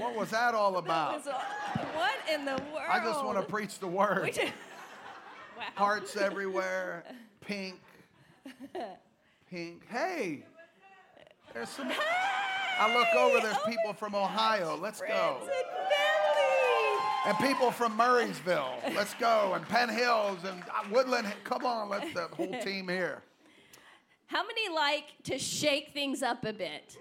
What was that all about? All- what in the world? I just want to preach the word. Just- wow. Hearts everywhere, pink, pink. Hey, there's some. I look over, there's Oh people from Ohio. Let's go. and family. And people from Murrysville. Let's go. And Penn Hills and uh, Woodland. Come on, let's the whole team here. How many like to shake things up a bit?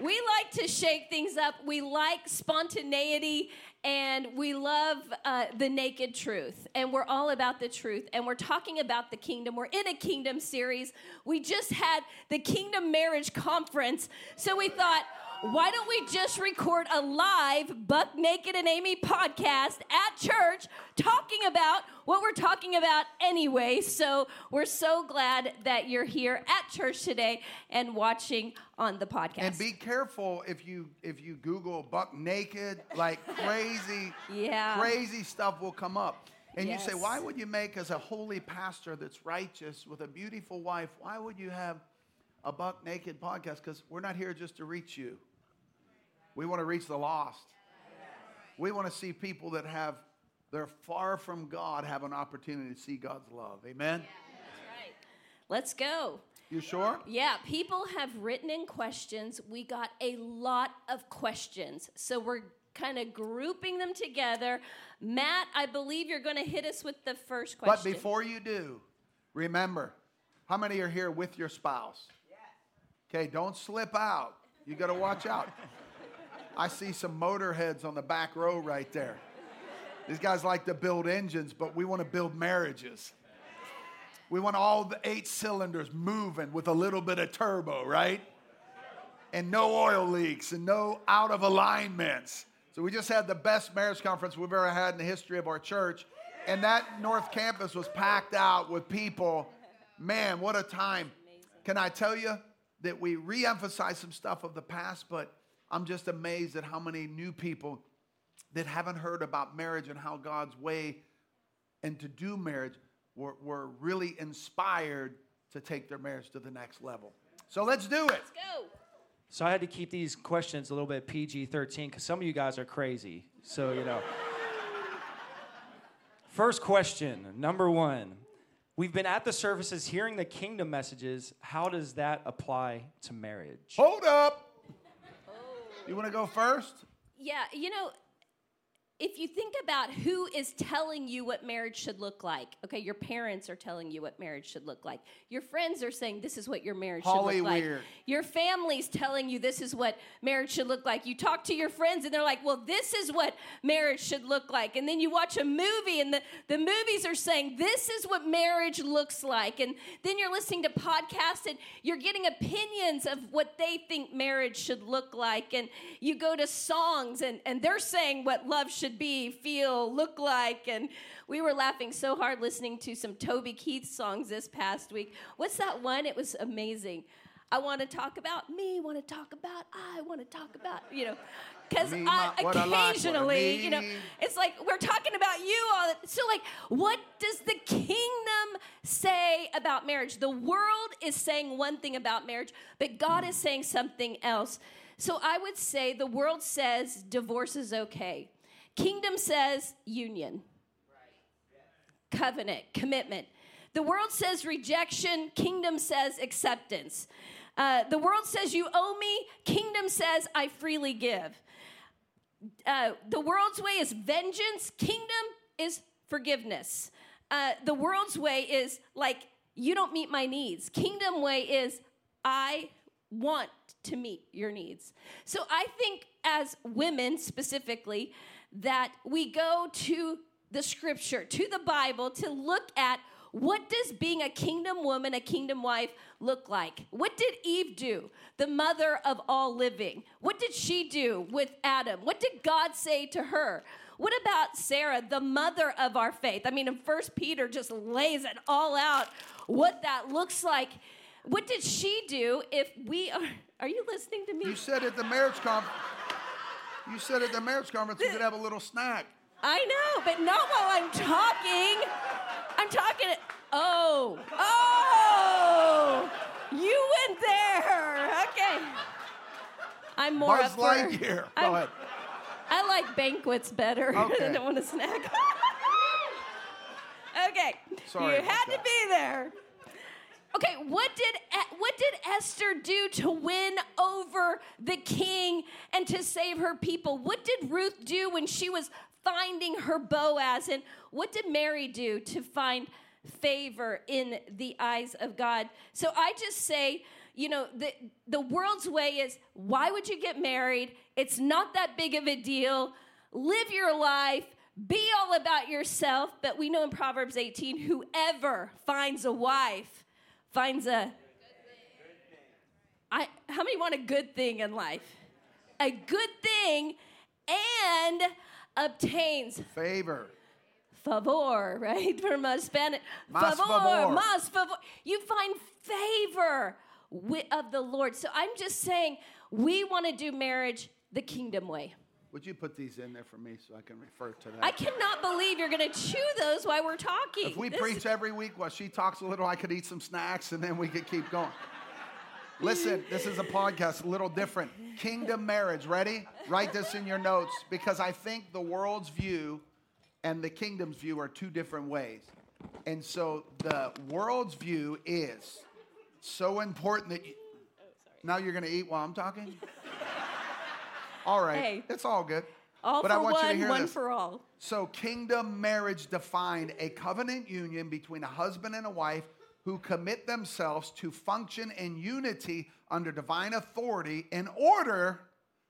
We like to shake things up. We like spontaneity and we love uh, the naked truth. And we're all about the truth. And we're talking about the kingdom. We're in a kingdom series. We just had the Kingdom Marriage Conference. So we thought, why don't we just record a live Buck Naked and Amy podcast at church talking about what we're talking about anyway? So we're so glad that you're here at church today and watching on the podcast. And be careful if you if you Google buck naked, like crazy, Yeah. crazy stuff will come up. And you say, why would you make as a holy pastor that's righteous with a beautiful wife, why would you have a buck naked podcast? Because we're not here just to reach you. We want to reach the lost. We want to see people that have they're far from God have an opportunity to see God's love. Amen. Right. Let's go. You sure? Yeah, people have written in questions. We got a lot of questions. So we're kind of grouping them together. Matt, I believe you're going to hit us with the first question. But before you do, remember, how many are here with your spouse? Okay, don't slip out. You got to watch out. I see some motorheads on the back row right there. These guys like to build engines, but we want to build marriages. We want all the eight cylinders moving with a little bit of turbo, right? And no oil leaks and no out of alignments. So we just had the best marriage conference we've ever had in the history of our church. And that North Campus was packed out with people. Man, what a time. Can I tell you that we re emphasize some stuff of the past, but I'm just amazed at how many new people that haven't heard about marriage and how God's way and to do marriage were, were really inspired to take their marriage to the next level. So let's do it. Let's go. So I had to keep these questions a little bit PG 13 because some of you guys are crazy. So, you know. First question, number one. We've been at the services hearing the kingdom messages. How does that apply to marriage? Hold up. Oh. You want to go first? Yeah, you know, if you think about who is telling you what marriage should look like, okay, your parents are telling you what marriage should look like. Your friends are saying this is what your marriage Holly should look like. Your family's telling you this is what marriage should look like. You talk to your friends and they're like, well, this is what marriage should look like. And then you watch a movie and the, the movies are saying this is what marriage looks like. And then you're listening to podcasts and you're getting opinions of what they think marriage should look like. And you go to songs and, and they're saying what love should be, feel, look like. And we were laughing so hard listening to some Toby Keith songs this past week. What's that one? It was amazing. I want to talk about me, want to talk about I, want to talk about, you know, because Me, I my- I like, I occasionally, you know, it's like we're talking about you all. So, like, what does the kingdom say about marriage? The world is saying one thing about marriage, but God is saying something else. So, I would say the world says divorce is okay. Kingdom says union, covenant, commitment. The world says rejection, kingdom says acceptance. Uh, the world says you owe me, kingdom says I freely give. Uh, the world's way is vengeance, kingdom is forgiveness. Uh, the world's way is like, you don't meet my needs. Kingdom way is, I want to meet your needs. So I think as women specifically, that we go to the scripture, to the Bible, to look at what does being a kingdom woman, a kingdom wife look like? What did Eve do? The mother of all living. What did she do with Adam? What did God say to her? What about Sarah, the mother of our faith? I mean, in First Peter just lays it all out what that looks like. What did she do if we are are you listening to me? You said at the marriage conference. You said at the marriage conference we could have a little snack. I know, but not while I'm talking. I'm talking. Oh, oh, you went there. Okay. I'm more Buzz up for. Lightyear. Go I'm- ahead. I like banquets better. Okay. I don't want a snack. okay. Sorry you had to be there. Okay, what did what did Esther do to win over the king and to save her people? What did Ruth do when she was finding her Boaz? And what did Mary do to find favor in the eyes of God? So I just say, you know, the the world's way is why would you get married? It's not that big of a deal. Live your life. Be all about yourself, but we know in Proverbs 18 whoever finds a wife finds a I how many want a good thing in life? A good thing and obtains Favor. favor, right? From a Spanish Mas favor. mas favor. You find favor of the Lord. So I'm just saying we want to do marriage the kingdom way. Would you put these in there for me so I can refer to that? I cannot believe you're going to chew those while we're talking. If we This- preach every week while she talks a little, I could eat some snacks and then we could keep going. Listen, this is a podcast, a little different. Kingdom marriage, ready? Write this in your notes because I think the world's view and the kingdom's view are two different ways. And so the world's view is so important that you. Now you're going to eat while I'm talking? All right. Hey. It's all good. all but for I want you to hear one this. for all. So, kingdom marriage defined a covenant union between a husband and a wife who commit themselves to function in unity under divine authority in order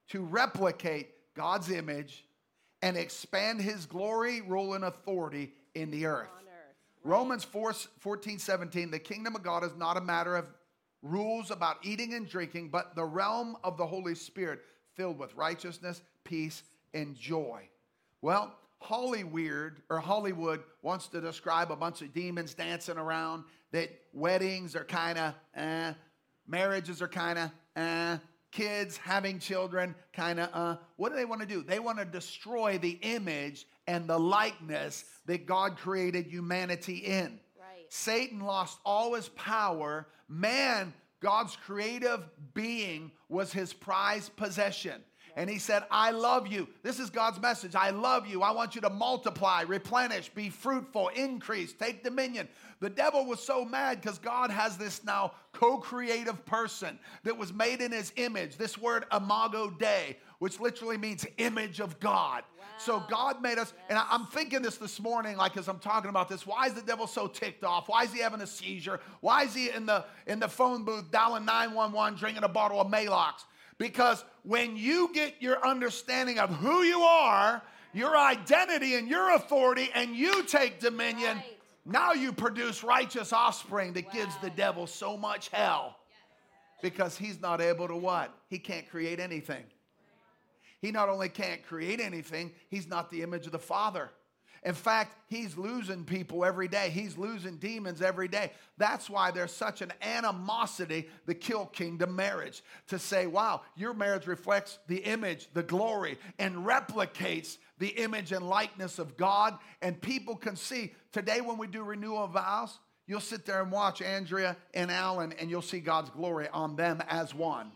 to replicate God's image and expand his glory, rule, and authority in the earth. Romans 4, 14, 17, the kingdom of God is not a matter of rules about eating and drinking, but the realm of the Holy Spirit filled with righteousness, peace, and joy. Well, Hollywood or Hollywood wants to describe a bunch of demons dancing around, that weddings are kind of eh, marriages are kind of eh, kids having children kind of uh. What do they want to do? They want to destroy the image and the likeness that God created humanity in. Right. Satan lost all his power. Man, God's creative being, was his prized possession. And he said, I love you. This is God's message. I love you. I want you to multiply, replenish, be fruitful, increase, take dominion. The devil was so mad because God has this now co creative person that was made in his image. This word, imago Dei, which literally means image of God. So God made us, and I, am thinking this this morning, like as I'm talking about this. Why is the devil so ticked off? Why is he having a seizure? Why is he in the in the phone booth dialing 911, drinking a bottle of Maalox? Because when you get your understanding of who you are, your identity and your authority, and you take dominion, Right. now you produce righteous offspring that gives the devil so much hell. Because he's not able to what? He can't create anything. He not only can't create anything, he's not the image of the Father. In fact, he's losing people every day. He's losing demons every day. That's why there's such an animosity to kill kingdom marriage. To say, wow, your marriage reflects the image, the glory, and replicates the image and likeness of God. And people can see today when we do renewal vows, you'll sit there and watch Andrea and Alan, and you'll see God's glory on them as one.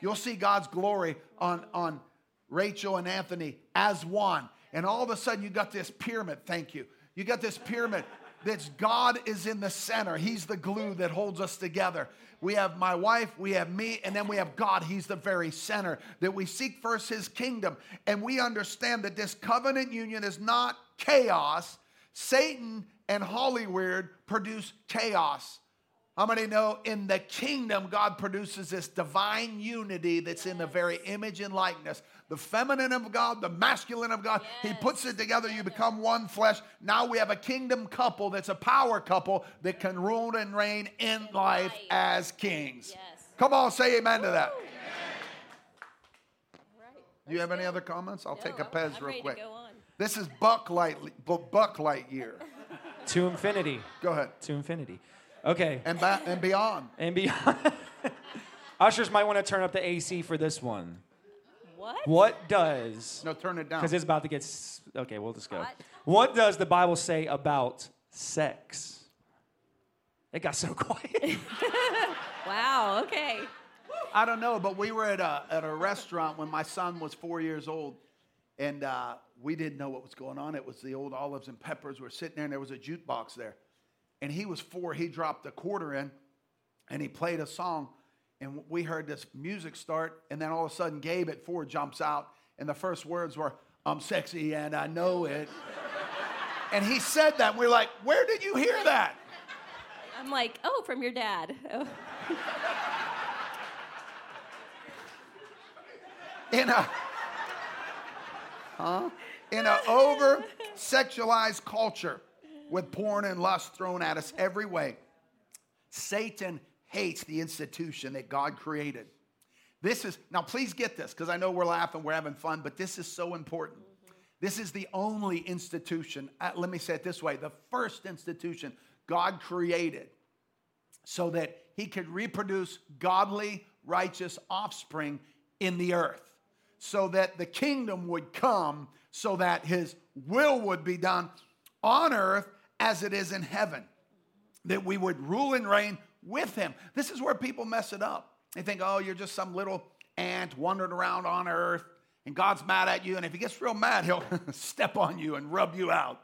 You'll see God's glory on, on Rachel and Anthony as one. And all of a sudden, you got this pyramid. Thank you. You got this pyramid that's God is in the center. He's the glue that holds us together. We have my wife, we have me, and then we have God. He's the very center. That we seek first His kingdom. And we understand that this covenant union is not chaos. Satan and Hollywood produce chaos. How many know in the kingdom, God produces this divine unity that's in the very image and likeness? The feminine of God, the masculine of God. He puts it together, you become one flesh. Now we have a kingdom couple that's a power couple that can rule and reign in life Right. as kings. Yes. Come on, say amen to that. Right. Do you have any other comments? I'll take a Pez I'm real ready quick. To go on. This is Buck Light, Buck Light year. To infinity. Go ahead. To infinity. Okay. And, ba- and beyond. And beyond. Ushers might want to turn up the AC for this one. What? What does No, turn it down. because it's about to get s- okay we'll just go Hot. what does the bible say about sex it got so quiet Wow. Okay. I don't know, but we were at a, at a restaurant when my son was four years old, and uh, we didn't know what was going on. It was the old olives and peppers We were sitting there, and there was a jukebox there. And he was four. He dropped a quarter in, and he played a song. And we heard this music start, and then all of a sudden, Gabe at four jumps out, and the first words were, I'm sexy and I know it. and he said that, and we we're like, Where did you hear that? I'm like, Oh, from your dad. Oh. in a huh? in an over sexualized culture with porn and lust thrown at us every way satan hates the institution that god created. This is now please get this because i know we're laughing we're having fun but this is so important. This is the only institution uh, let me say it this way the first institution god created so that he could reproduce godly righteous offspring in the earth. So that the kingdom would come, so that his will would be done on earth as it is in heaven. That we would rule and reign with him. This is where people mess it up. They think, oh, you're just some little ant wandering around on earth, and God's mad at you, and if he gets real mad, he'll step on you and rub you out.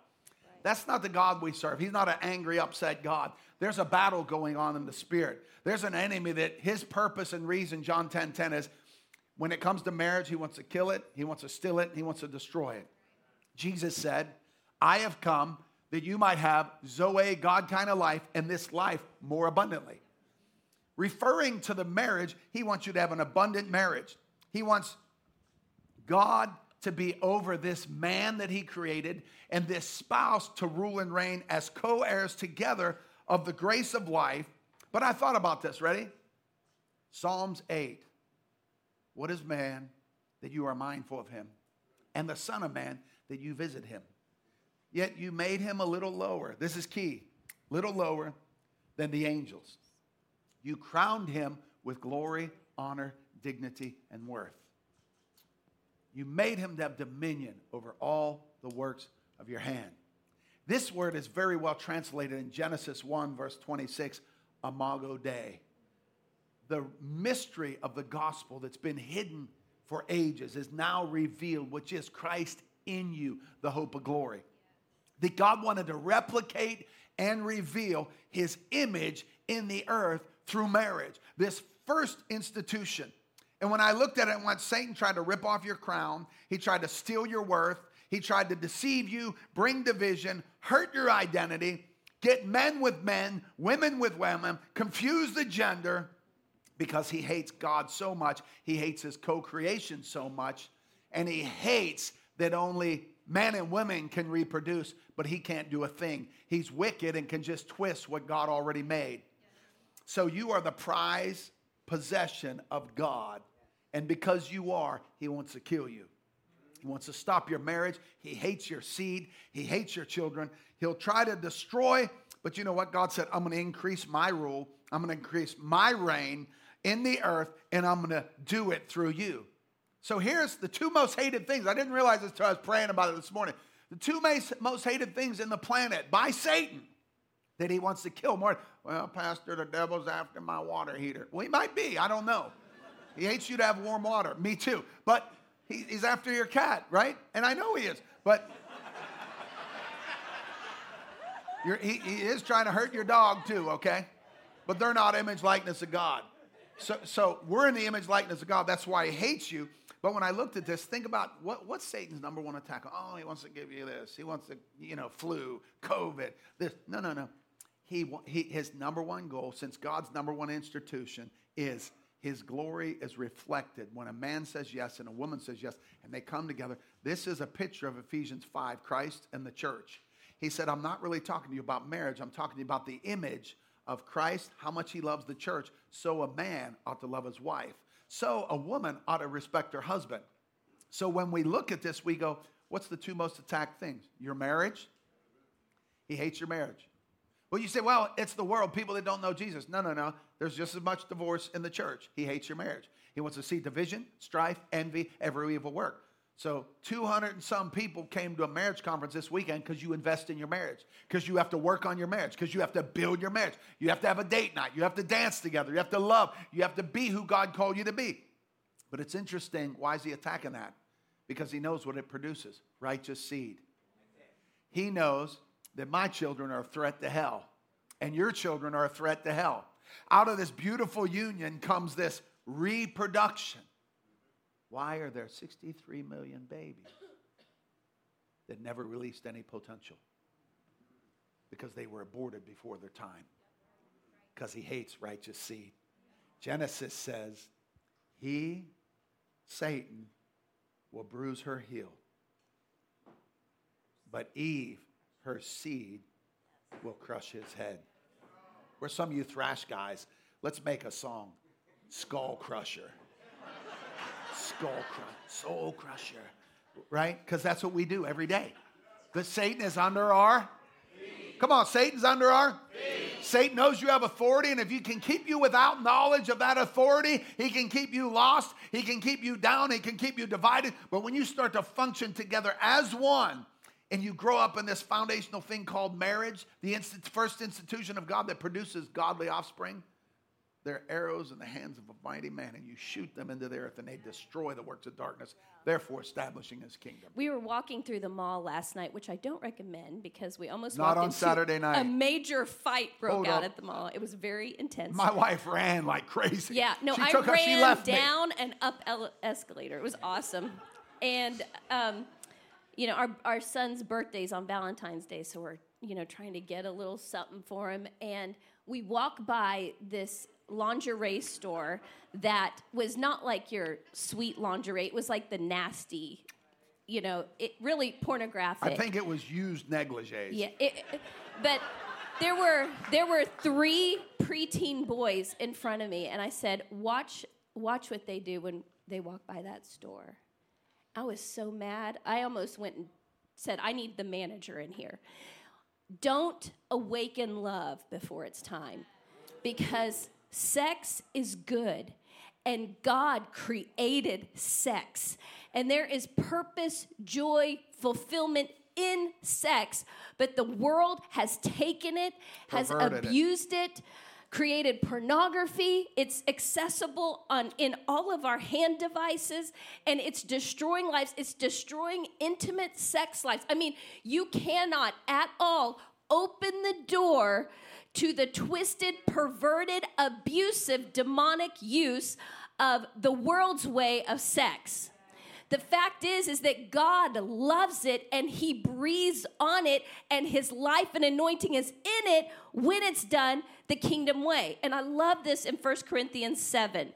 That's not the God we serve. He's not an angry, upset God. There's a battle going on in the spirit. There's an enemy that his purpose and reason, John 10 10, is when it comes to marriage, he wants to kill it, he wants to steal it, he wants to destroy it. Jesus said, I have come that you might have Zoe, God kind of life, and this life more abundantly. Referring to the marriage, he wants you to have an abundant marriage. He wants God to be over this man that he created and this spouse to rule and reign as co heirs together of the grace of life. But I thought about this, ready? Psalms 8. What is man that you are mindful of him? And the Son of Man that you visit him. Yet you made him a little lower. This is key little lower than the angels. You crowned him with glory, honor, dignity, and worth. You made him to have dominion over all the works of your hand. This word is very well translated in Genesis 1, verse 26, imago Dei the mystery of the gospel that's been hidden for ages is now revealed, which is Christ in you, the hope of glory. That God wanted to replicate and reveal his image in the earth through marriage, this first institution. And when I looked at it went, Satan tried to rip off your crown, he tried to steal your worth, he tried to deceive you, bring division, hurt your identity, get men with men, women with women, confuse the gender because he hates God so much. He hates his co creation so much. And he hates that only men and women can reproduce, but he can't do a thing. He's wicked and can just twist what God already made. So you are the prize possession of God. And because you are, he wants to kill you. He wants to stop your marriage. He hates your seed. He hates your children. He'll try to destroy, but you know what? God said, I'm going to increase my rule. I'm going to increase my reign in the earth, and I'm going to do it through you. So here's the two most hated things. I didn't realize this until I was praying about it this morning. The two most hated things in the planet by Satan that he wants to kill more. Well, Pastor, the devil's after my water heater. Well, he might be. I don't know. He hates you to have warm water. Me too. But he, he's after your cat, right? And I know he is. But he, he is trying to hurt your dog too, okay? But they're not image likeness of God. So, so we're in the image likeness of God. That's why he hates you. But when I looked at this, think about what, what's Satan's number one attack? Oh, he wants to give you this. He wants to, you know, flu, COVID, this. No, no, no. He, he, his number one goal, since God's number one institution, is his glory is reflected when a man says yes and a woman says yes, and they come together. This is a picture of Ephesians 5, Christ and the church. He said, I'm not really talking to you about marriage, I'm talking to you about the image of Christ, how much he loves the church, so a man ought to love his wife. So a woman ought to respect her husband. So when we look at this, we go, what's the two most attacked things? Your marriage. He hates your marriage. Well, you say, well, it's the world, people that don't know Jesus. No, no, no. There's just as much divorce in the church. He hates your marriage. He wants to see division, strife, envy, every evil work. So 200 and some people came to a marriage conference this weekend because you invest in your marriage, because you have to work on your marriage, because you have to build your marriage. You have to have a date night. You have to dance together. You have to love. You have to be who God called you to be. But it's interesting. Why is he attacking that? Because he knows what it produces righteous seed. He knows that my children are a threat to hell, and your children are a threat to hell. Out of this beautiful union comes this reproduction. Why are there 63 million babies that never released any potential? Because they were aborted before their time. Because he hates righteous seed. Genesis says, He, Satan, will bruise her heel. But Eve, her seed, will crush his head. Where some of you thrash guys, let's make a song Skull Crusher skull crusher, soul crusher, right? Because that's what we do every day. But Satan is under our. Come on, Satan's under our. Satan knows you have authority, and if he can keep you without knowledge of that authority, he can keep you lost, he can keep you down, he can keep you divided. But when you start to function together as one, and you grow up in this foundational thing called marriage, the first institution of God that produces godly offspring, they're arrows in the hands of a mighty man, and you shoot them into the earth, and they destroy the works of darkness, therefore establishing his kingdom. We were walking through the mall last night, which I don't recommend because we almost not on Saturday night. A major fight broke Hold out up. at the mall. It was very intense. My wife ran like crazy. Yeah, no, I took ran her, she down me. and up ele- escalator. It was awesome, and um, you know, our our son's birthday's on Valentine's Day, so we're you know trying to get a little something for him, and we walk by this lingerie store that was not like your sweet lingerie. It was like the nasty, you know, it really pornographic. I think it was used negligees. Yeah, it, but there were there were three preteen boys in front of me, and I said, "Watch, watch what they do when they walk by that store." I was so mad. I almost went and said, "I need the manager in here." Don't awaken love before it's time because Sex is good, and God created sex. And there is purpose, joy, fulfillment in sex, but the world has taken it, has Perverted abused it. it created pornography. It's accessible on in all of our hand devices and it's destroying lives. It's destroying intimate sex lives. I mean, you cannot at all open the door to the twisted, perverted, abusive, demonic use of the world's way of sex. The fact is is that God loves it and he breathes on it and his life and anointing is in it when it's done the kingdom way. And I love this in 1 Corinthians 7.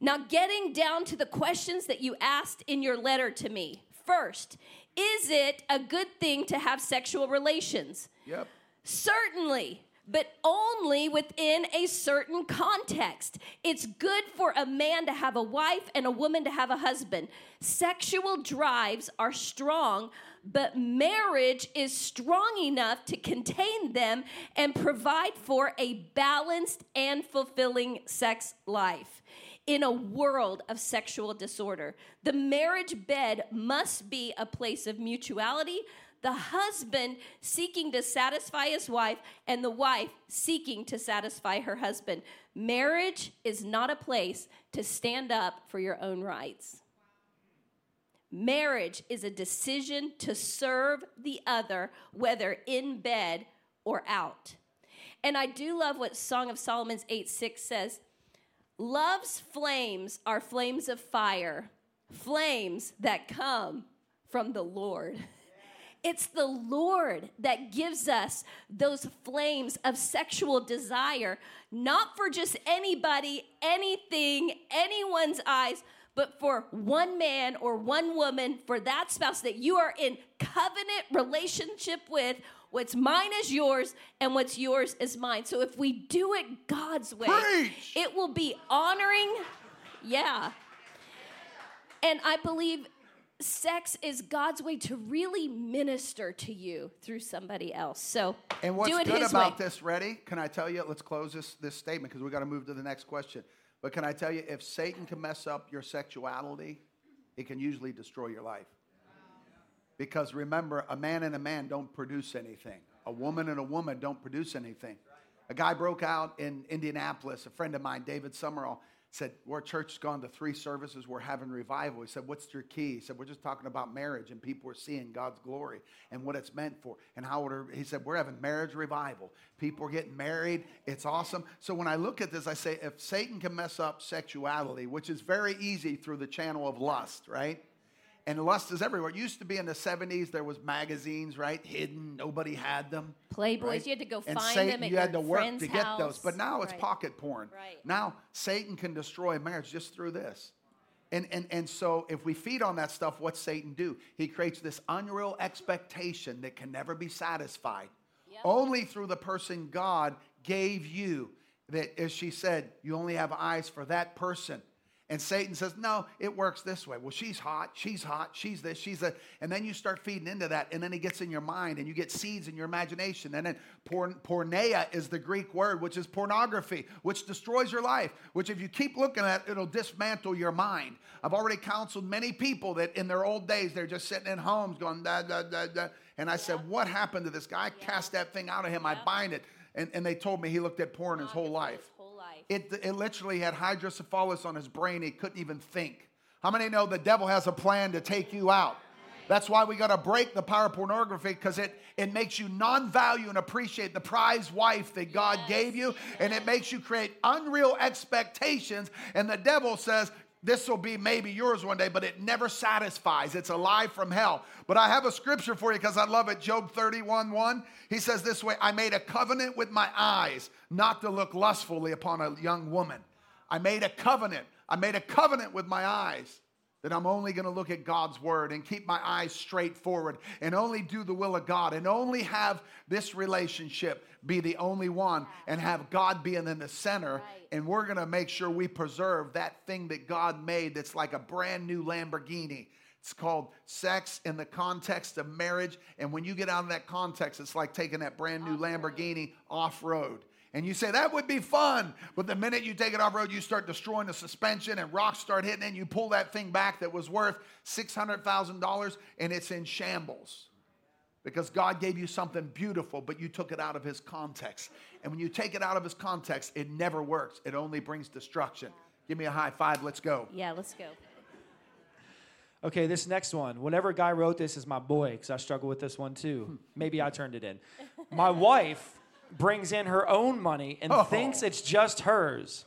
Now getting down to the questions that you asked in your letter to me. First, is it a good thing to have sexual relations? Yep. Certainly but only within a certain context. It's good for a man to have a wife and a woman to have a husband. Sexual drives are strong, but marriage is strong enough to contain them and provide for a balanced and fulfilling sex life. In a world of sexual disorder, the marriage bed must be a place of mutuality, the husband seeking to satisfy his wife and the wife seeking to satisfy her husband. Marriage is not a place to stand up for your own rights. Marriage is a decision to serve the other, whether in bed or out. And I do love what Song of Solomon's 8 6 says Love's flames are flames of fire, flames that come from the Lord. It's the Lord that gives us those flames of sexual desire, not for just anybody, anything, anyone's eyes, but for one man or one woman, for that spouse that you are in covenant relationship with. What's mine is yours, and what's yours is mine. So if we do it God's way, Preach. it will be honoring. Yeah. And I believe sex is God's way to really minister to you through somebody else. So and what's do it good his about way. this? Ready? Can I tell you? Let's close this this statement because we got to move to the next question. But can I tell you, if Satan can mess up your sexuality, it can usually destroy your life. Because remember, a man and a man don't produce anything. A woman and a woman don't produce anything. A guy broke out in Indianapolis, a friend of mine, David Summerall, said, Our church has gone to three services. We're having revival. He said, What's your key? He said, We're just talking about marriage, and people are seeing God's glory and what it's meant for. And how he said, We're having marriage revival. People are getting married. It's awesome. So when I look at this, I say, If Satan can mess up sexuality, which is very easy through the channel of lust, right? And lust is everywhere. It used to be in the 70s, there was magazines, right? Hidden, nobody had them. Playboys, right? you had to go and find Satan, them at you had to work to get house. those. But now it's Right. pocket porn. Right. Now Satan can destroy marriage just through this. And, and, and so if we feed on that stuff, what's Satan do? He creates this unreal expectation that can never be satisfied. Yep. Only through the person God gave you. That as she said, you only have eyes for that person. And Satan says, no, it works this way. Well, she's hot, she's hot, she's this, she's that. And then you start feeding into that, and then it gets in your mind, and you get seeds in your imagination. And then porn, porneia is the Greek word, which is pornography, which destroys your life, which if you keep looking at, it'll dismantle your mind. I've already counseled many people that in their old days, they're just sitting in homes going, da, da, da, da. And I said, what happened to this guy? I cast that thing out of him, I bind it. And, and they told me he looked at porn his whole life. It, it literally had hydrocephalus on his brain. He couldn't even think. How many know the devil has a plan to take you out? That's why we got to break the power of pornography because it, it makes you non value and appreciate the prize wife that God Yes. gave you. And it makes you create unreal expectations. And the devil says, this will be maybe yours one day, but it never satisfies. It's a lie from hell. But I have a scripture for you because I love it. Job 31 1. He says this way I made a covenant with my eyes not to look lustfully upon a young woman. I made a covenant. I made a covenant with my eyes that I'm only going to look at God's word and keep my eyes straight forward and only do the will of God and only have this relationship be the only one and have God being in the center. Right. And we're going to make sure we preserve that thing that God made that's like a brand new Lamborghini. It's called sex in the context of marriage. And when you get out of that context, it's like taking that brand new Lamborghini off road. And you say, that would be fun. But the minute you take it off road, you start destroying the suspension and rocks start hitting it. And you pull that thing back that was worth $600,000 and it's in shambles. Because God gave you something beautiful, but you took it out of His context. And when you take it out of His context, it never works, it only brings destruction. Give me a high five, let's go. Yeah, let's go. Okay, this next one. Whatever guy wrote this is my boy, because I struggle with this one too. Maybe I turned it in. My wife brings in her own money and Oh. thinks it's just hers,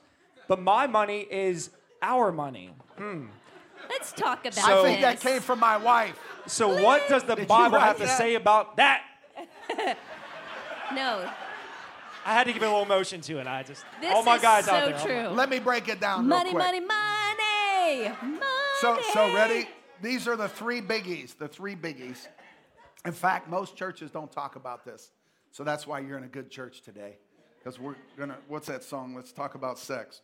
but my money is our money. Hmm. Let's talk about So- I think that came from my wife. So, what does the Did Bible write have to that? say about that? No, I had to give it a little motion to it. I just this all my is guys so out there. true. Let me break it down money, real quick. money, money, money. So, so ready? These are the three biggies. The three biggies. In fact, most churches don't talk about this. So that's why you're in a good church today. Because we're gonna. What's that song? Let's talk about sex.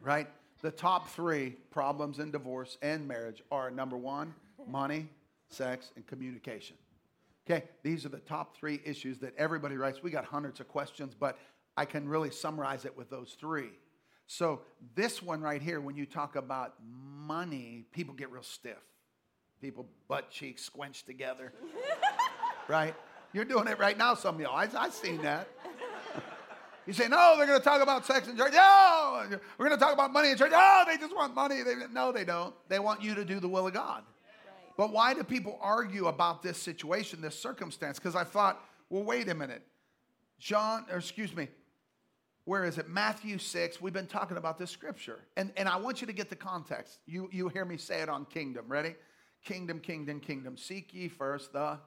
Right. The top three problems in divorce and marriage are number one, money, sex, and communication. Okay, these are the top three issues that everybody writes. We got hundreds of questions, but I can really summarize it with those three. So, this one right here, when you talk about money, people get real stiff. People butt cheeks squenched together, right? You're doing it right now, some of y'all. I, I've seen that. You say, no, they're going to talk about sex in church. No, we're going to talk about money in church. Oh, they just want money. They, no, they don't. They want you to do the will of God. But why do people argue about this situation, this circumstance? Because I thought, well, wait a minute. John, or excuse me, where is it? Matthew 6. We've been talking about this scripture. And, and I want you to get the context. You, you hear me say it on kingdom. Ready? Kingdom, kingdom, kingdom. Seek ye first the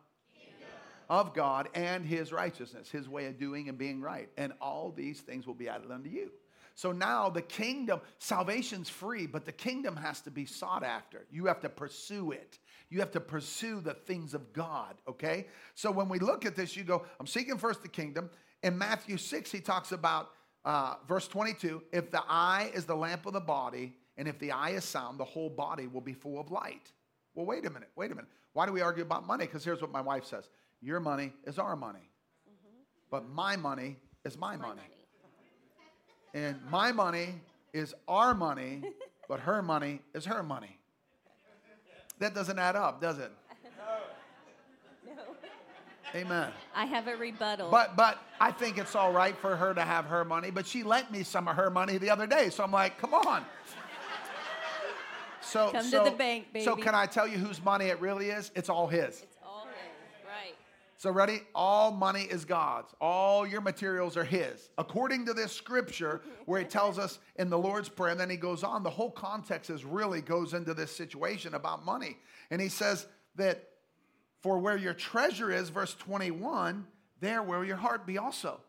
of God and his righteousness, his way of doing and being right. And all these things will be added unto you. So now the kingdom, salvation's free, but the kingdom has to be sought after. You have to pursue it. You have to pursue the things of God, okay? So when we look at this, you go, I'm seeking first the kingdom. In Matthew 6, he talks about uh, verse 22 if the eye is the lamp of the body, and if the eye is sound, the whole body will be full of light. Well, wait a minute, wait a minute. Why do we argue about money? Because here's what my wife says Your money is our money, mm-hmm. but my money is my, My money. money. And my money is our money, but her money is her money. That doesn't add up, does it? No. no. Amen. I have a rebuttal. But but I think it's all right for her to have her money, but she lent me some of her money the other day. So I'm like, come on. So Come to so, the bank, So can I tell you whose money it really is? It's all his. it's all his, right? So ready? All money is God's. All your materials are his. According to this scripture where he tells us in the Lord's prayer and then he goes on, the whole context is really goes into this situation about money. And he says that for where your treasure is, verse 21, there will your heart be also.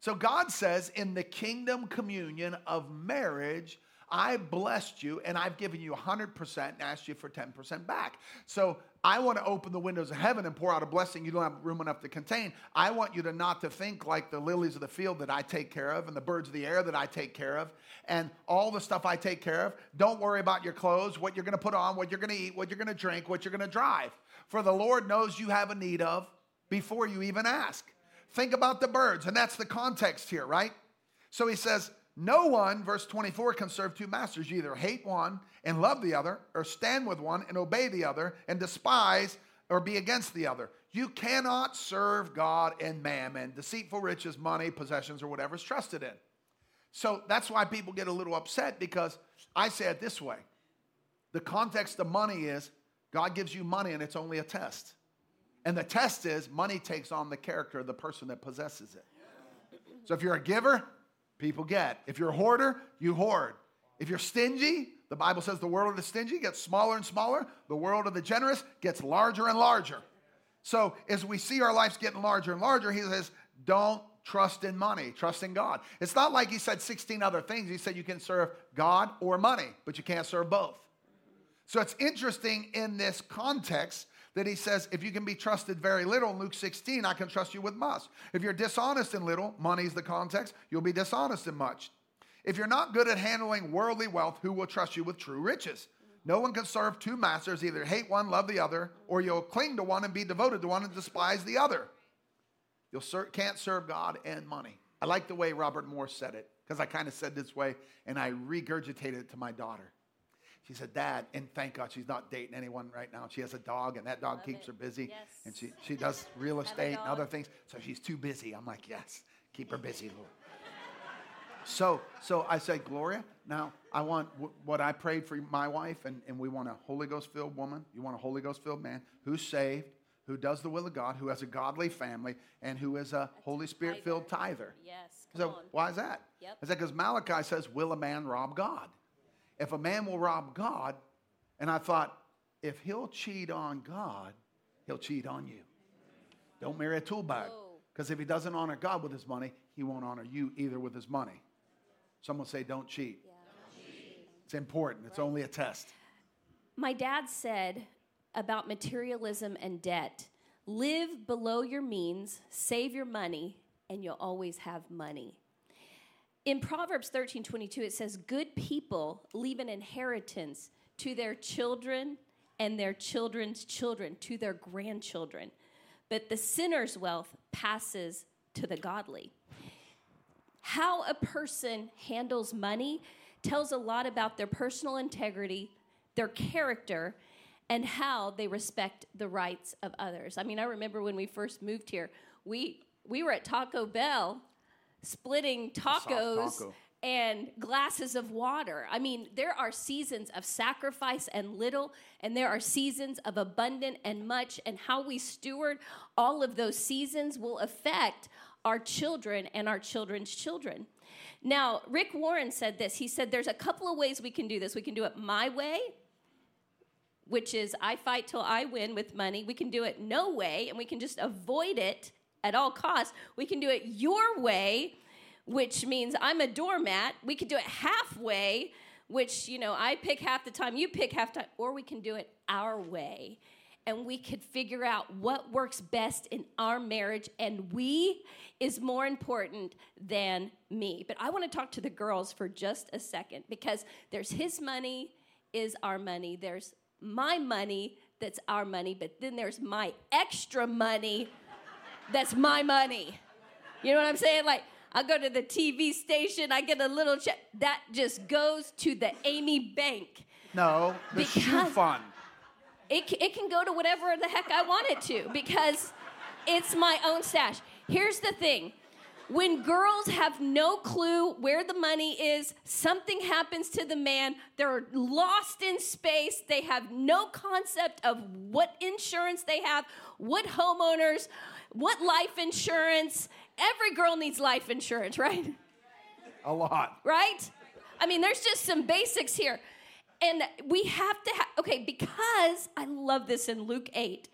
So God says, in the kingdom communion of marriage, I blessed you and I've given you 100% and asked you for 10% back. So I want to open the windows of heaven and pour out a blessing you don't have room enough to contain. I want you to not to think like the lilies of the field that I take care of and the birds of the air that I take care of and all the stuff I take care of. Don't worry about your clothes, what you're going to put on, what you're going to eat, what you're going to drink, what you're going to drive. For the Lord knows you have a need of before you even ask. Think about the birds, and that's the context here, right? So he says, No one, verse 24, can serve two masters. You either hate one and love the other, or stand with one and obey the other, and despise or be against the other. You cannot serve God and mammon, deceitful riches, money, possessions, or whatever is trusted in. So that's why people get a little upset because I say it this way the context of money is God gives you money and it's only a test. And the test is money takes on the character of the person that possesses it. So if you're a giver, people get. If you're a hoarder, you hoard. If you're stingy, the Bible says the world of the stingy gets smaller and smaller, the world of the generous gets larger and larger. So as we see our lives getting larger and larger, he says, don't trust in money, trust in God. It's not like he said 16 other things. He said you can serve God or money, but you can't serve both. So it's interesting in this context that he says, if you can be trusted very little, in Luke 16, I can trust you with much. If you're dishonest in little, money's the context, you'll be dishonest in much. If you're not good at handling worldly wealth, who will trust you with true riches? No one can serve two masters, either hate one, love the other, or you'll cling to one and be devoted to one and despise the other. You can't serve God and money. I like the way Robert Moore said it, because I kind of said this way, and I regurgitated it to my daughter. She said, Dad, and thank God she's not dating anyone right now. She has a dog, and that dog keeps it. her busy. Yes. And she, she does real estate and other things. So she's too busy. I'm like, Yes, keep her busy, Lord. So, so I said, Gloria, now I want w- what I prayed for my wife, and, and we want a Holy Ghost filled woman. You want a Holy Ghost filled man who's saved, who does the will of God, who has a godly family, and who is a Holy Spirit filled tither. Yes, So on. why is that? Yep. I said, because Malachi says, Will a man rob God? If a man will rob God, and I thought, if he'll cheat on God, he'll cheat on you. Don't marry a tool bag. Because if he doesn't honor God with his money, he won't honor you either with his money. Someone say, don't cheat. It's important. It's only a test. My dad said about materialism and debt live below your means, save your money, and you'll always have money. In Proverbs 13 22, it says, Good people leave an inheritance to their children and their children's children, to their grandchildren. But the sinner's wealth passes to the godly. How a person handles money tells a lot about their personal integrity, their character, and how they respect the rights of others. I mean, I remember when we first moved here, we we were at Taco Bell splitting tacos taco. and glasses of water. I mean, there are seasons of sacrifice and little, and there are seasons of abundant and much, and how we steward all of those seasons will affect our children and our children's children. Now, Rick Warren said this. He said, There's a couple of ways we can do this. We can do it my way, which is I fight till I win with money. We can do it no way, and we can just avoid it at all costs. We can do it your way, which means I'm a doormat. We could do it halfway, which, you know, I pick half the time, you pick half time, or we can do it our way. And we could figure out what works best in our marriage, and we is more important than me. But I want to talk to the girls for just a second because there's his money is our money. There's my money that's our money, but then there's my extra money that's my money. You know what I'm saying? Like, I go to the TV station, I get a little check. That just goes to the Amy Bank. No, the shoe fund. it, it can go to whatever the heck I want it to because it's my own stash. Here's the thing when girls have no clue where the money is, something happens to the man, they're lost in space, they have no concept of what insurance they have, what homeowners, what life insurance. Every girl needs life insurance, right? A lot. right? I mean, there's just some basics here. And we have to have, okay, because I love this in Luke 8.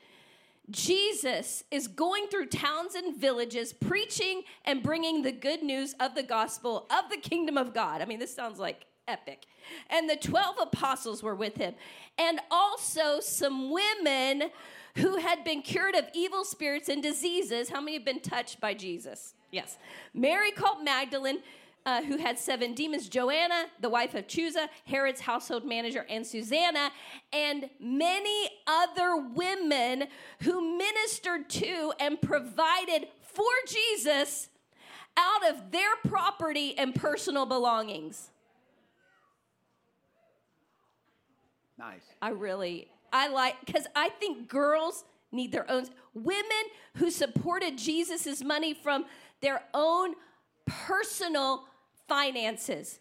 Jesus is going through towns and villages, preaching and bringing the good news of the gospel of the kingdom of God. I mean, this sounds like epic. And the 12 apostles were with him, and also some women who had been cured of evil spirits and diseases. How many have been touched by Jesus? Yes. Mary called Magdalene. Uh, who had seven demons Joanna, the wife of Chuza, Herod's household manager, and Susanna, and many other women who ministered to and provided for Jesus out of their property and personal belongings. Nice. I really, I like, because I think girls need their own. Women who supported Jesus' money from their own personal finances,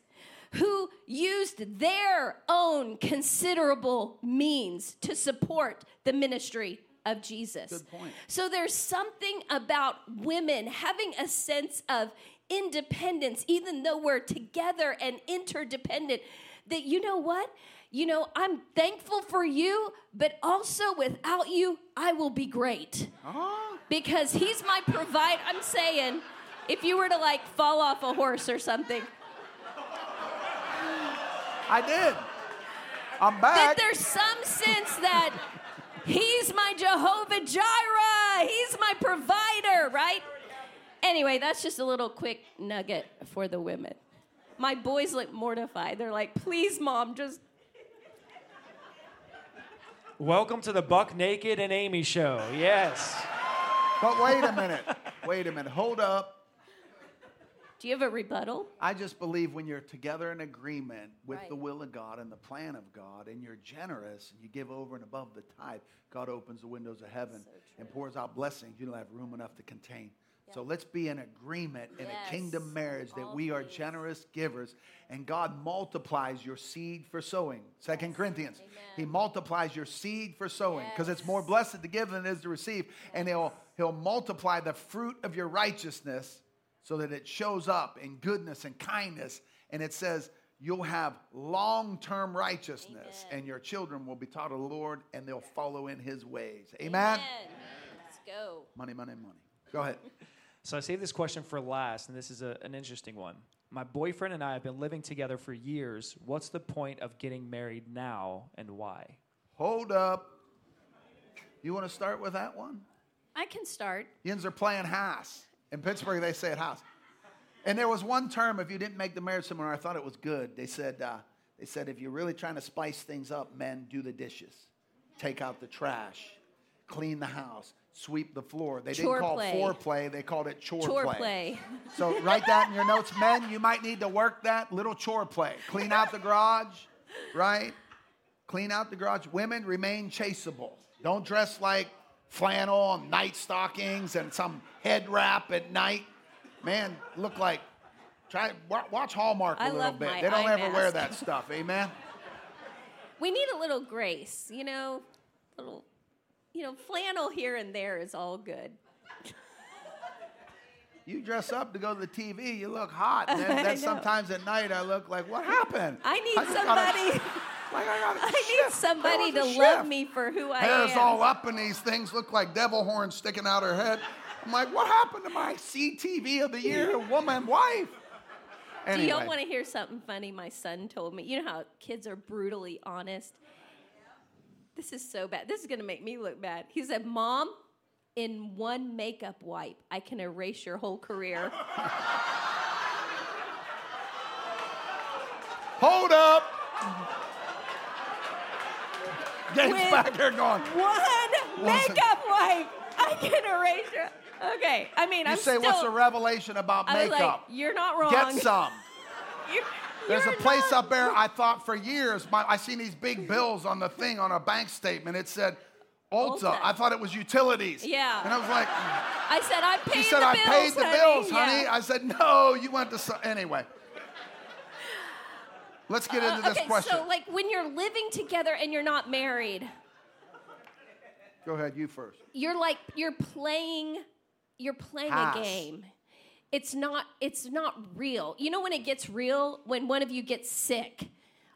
who used their own considerable means to support the ministry of Jesus. Good point. So there's something about women having a sense of independence, even though we're together and interdependent, that you know what? You know, I'm thankful for you, but also without you, I will be great. Oh, Because he's my provider. I'm saying, if you were to like fall off a horse or something, I did. I'm back. that there's some sense that he's my Jehovah Jireh, he's my provider, right? Anyway, that's just a little quick nugget for the women. My boys look mortified. They're like, please, mom, just. Welcome to the Buck Naked and Amy show. Yes. But wait a minute. Wait a minute. Hold up. Do you have a rebuttal? I just believe when you're together in agreement with Right. the will of God and the plan of God, and you're generous and you give over and above the tithe, God opens the windows of heaven and pours out blessings you don't have room enough to contain. So let's be in agreement in Yes. a kingdom marriage that All we are things. generous givers and God multiplies your seed for sowing. Second Corinthians. He multiplies your seed for sowing because it's more blessed to give than it is to receive. And he'll he'll multiply the fruit of your righteousness so that it shows up in goodness and kindness. And it says, You'll have long term righteousness, Amen. and your children will be taught of the Lord, and they'll follow in his ways. Amen? Let's go. Money, money, money. Go ahead. So I saved this question for last, and this is a, an interesting one. My boyfriend and I have been living together for years. What's the point of getting married now, and why? Hold up. You want to start with that one? I can start. Yins are playing house. In Pittsburgh, they say it house. And there was one term, if you didn't make the marriage seminar, I thought it was good. They said, uh, they said, if you're really trying to spice things up, men, do the dishes, take out the trash, clean the house, sweep the floor. They Chore didn't call play. it foreplay, they called it chore, Chore play. play. So write that in your notes. Men, you might need to work that little chore play. Clean out the garage, right? Clean out the garage. Women, remain chaseable. Don't dress like flannel and night stockings and some head wrap at night. Man, look like, try, watch Hallmark a I little bit. They don't ever wear that stuff. Amen? We need a little grace, you know, little, you know, flannel here and there is all good. You dress up to go to the TV, you look hot. And then, then sometimes at night I look like, what happened? I need gotta- somebody. like I, gotta I need somebody to a love me for who I am. hair's all up and these things look like devil horns sticking out her head. I'm like, what happened to my CTV of the year woman wife? Do y'all want to hear something funny? My son told me. You know how kids are brutally honest. This is so bad. This is gonna make me look bad. He said, "Mom, in one makeup wipe, I can erase your whole career." hold up. With back there going. One makeup wipe, I can erase your. Okay, I mean, You I'm say, still. what's the revelation about I was like, makeup? you're not wrong. Get some. There's You're a place up there. I thought for years. My, I seen these big bills on the thing on a bank statement. It said Ulta. Ulta. I thought it was utilities. Yeah. And I was like, I said, I'm paying she said I bills, paid the honey. bills, honey. Yeah. I said no. You went to some, anyway. Let's get into Uh, this okay, question. so like when you're living together and you're not married, Go ahead, you first. you're like you're playing you're playing Pass. a game. It's not it's not real. You know when it gets real when one of you gets sick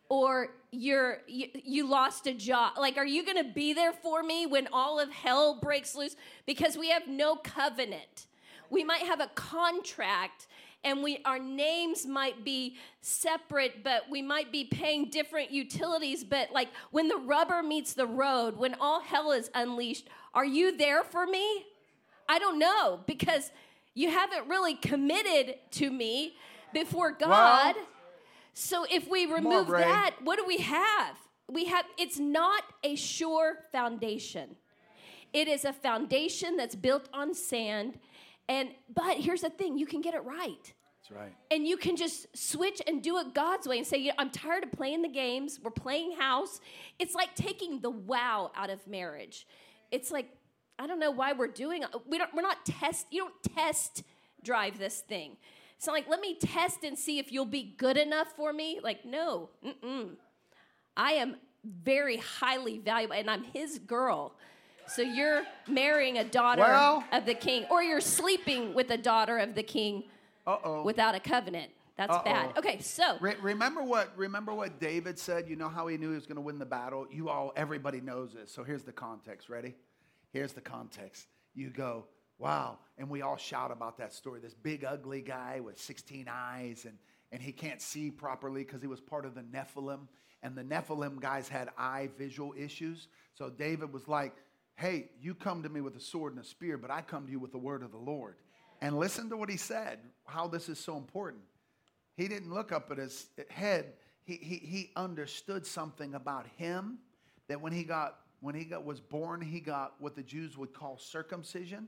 or you're you, you lost a job. Like are you going to be there for me when all of hell breaks loose because we have no covenant. We might have a contract and we our names might be separate but we might be paying different utilities but like when the rubber meets the road when all hell is unleashed are you there for me i don't know because you haven't really committed to me before god so if we remove that what do we have we have it's not a sure foundation it is a foundation that's built on sand and but here's the thing you can get it right That's right. and you can just switch and do it God's way and say, "Yeah, I'm tired of playing the games. We're playing house. It's like taking the wow out of marriage. It's like, I don't know why we're doing we don't we're not test you don't test drive this thing. It's not like let me test and see if you'll be good enough for me. Like, no, mm-mm. I am very highly valuable and I'm his girl. So you're marrying a daughter Well- of the king, or you're sleeping with a daughter of the king Uh oh. without a covenant. That's Uh-oh. bad. Okay, so Re- remember what remember what David said? You know how he knew he was going to win the battle? You all everybody knows this. So here's the context. Ready? Here's the context. You go, "Wow." And we all shout about that story. This big ugly guy with 16 eyes and and he can't see properly because he was part of the Nephilim and the Nephilim guys had eye visual issues. So David was like, "Hey, you come to me with a sword and a spear, but I come to you with the word of the Lord." And listen to what he said, how this is so important. He didn't look up at his head. He, he, he understood something about him that when he got when he got was born, he got what the Jews would call circumcision,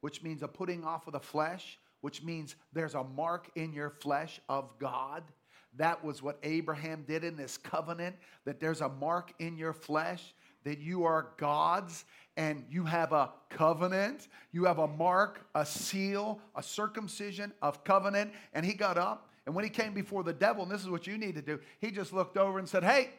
which means a putting off of the flesh, which means there's a mark in your flesh of God. That was what Abraham did in this covenant, that there's a mark in your flesh that you are God's and you have a covenant, you have a mark, a seal, a circumcision of covenant. And he got up, and when he came before the devil, and this is what you need to do, he just looked over and said, Hey,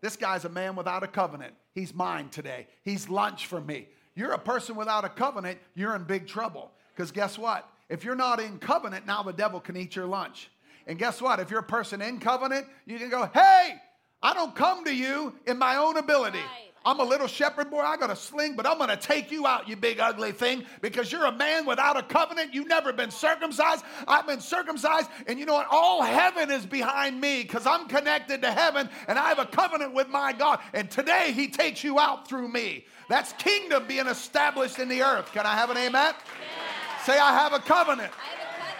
this guy's a man without a covenant. He's mine today. He's lunch for me. You're a person without a covenant, you're in big trouble. Because guess what? If you're not in covenant, now the devil can eat your lunch. And guess what? If you're a person in covenant, you can go, Hey, I don't come to you in my own ability. Right. I'm a little shepherd boy. I got a sling, but I'm going to take you out, you big ugly thing, because you're a man without a covenant. You've never been circumcised. I've been circumcised. And you know what? All heaven is behind me because I'm connected to heaven and I have a covenant with my God. And today he takes you out through me. That's kingdom being established in the earth. Can I have an amen? Say, I have a covenant.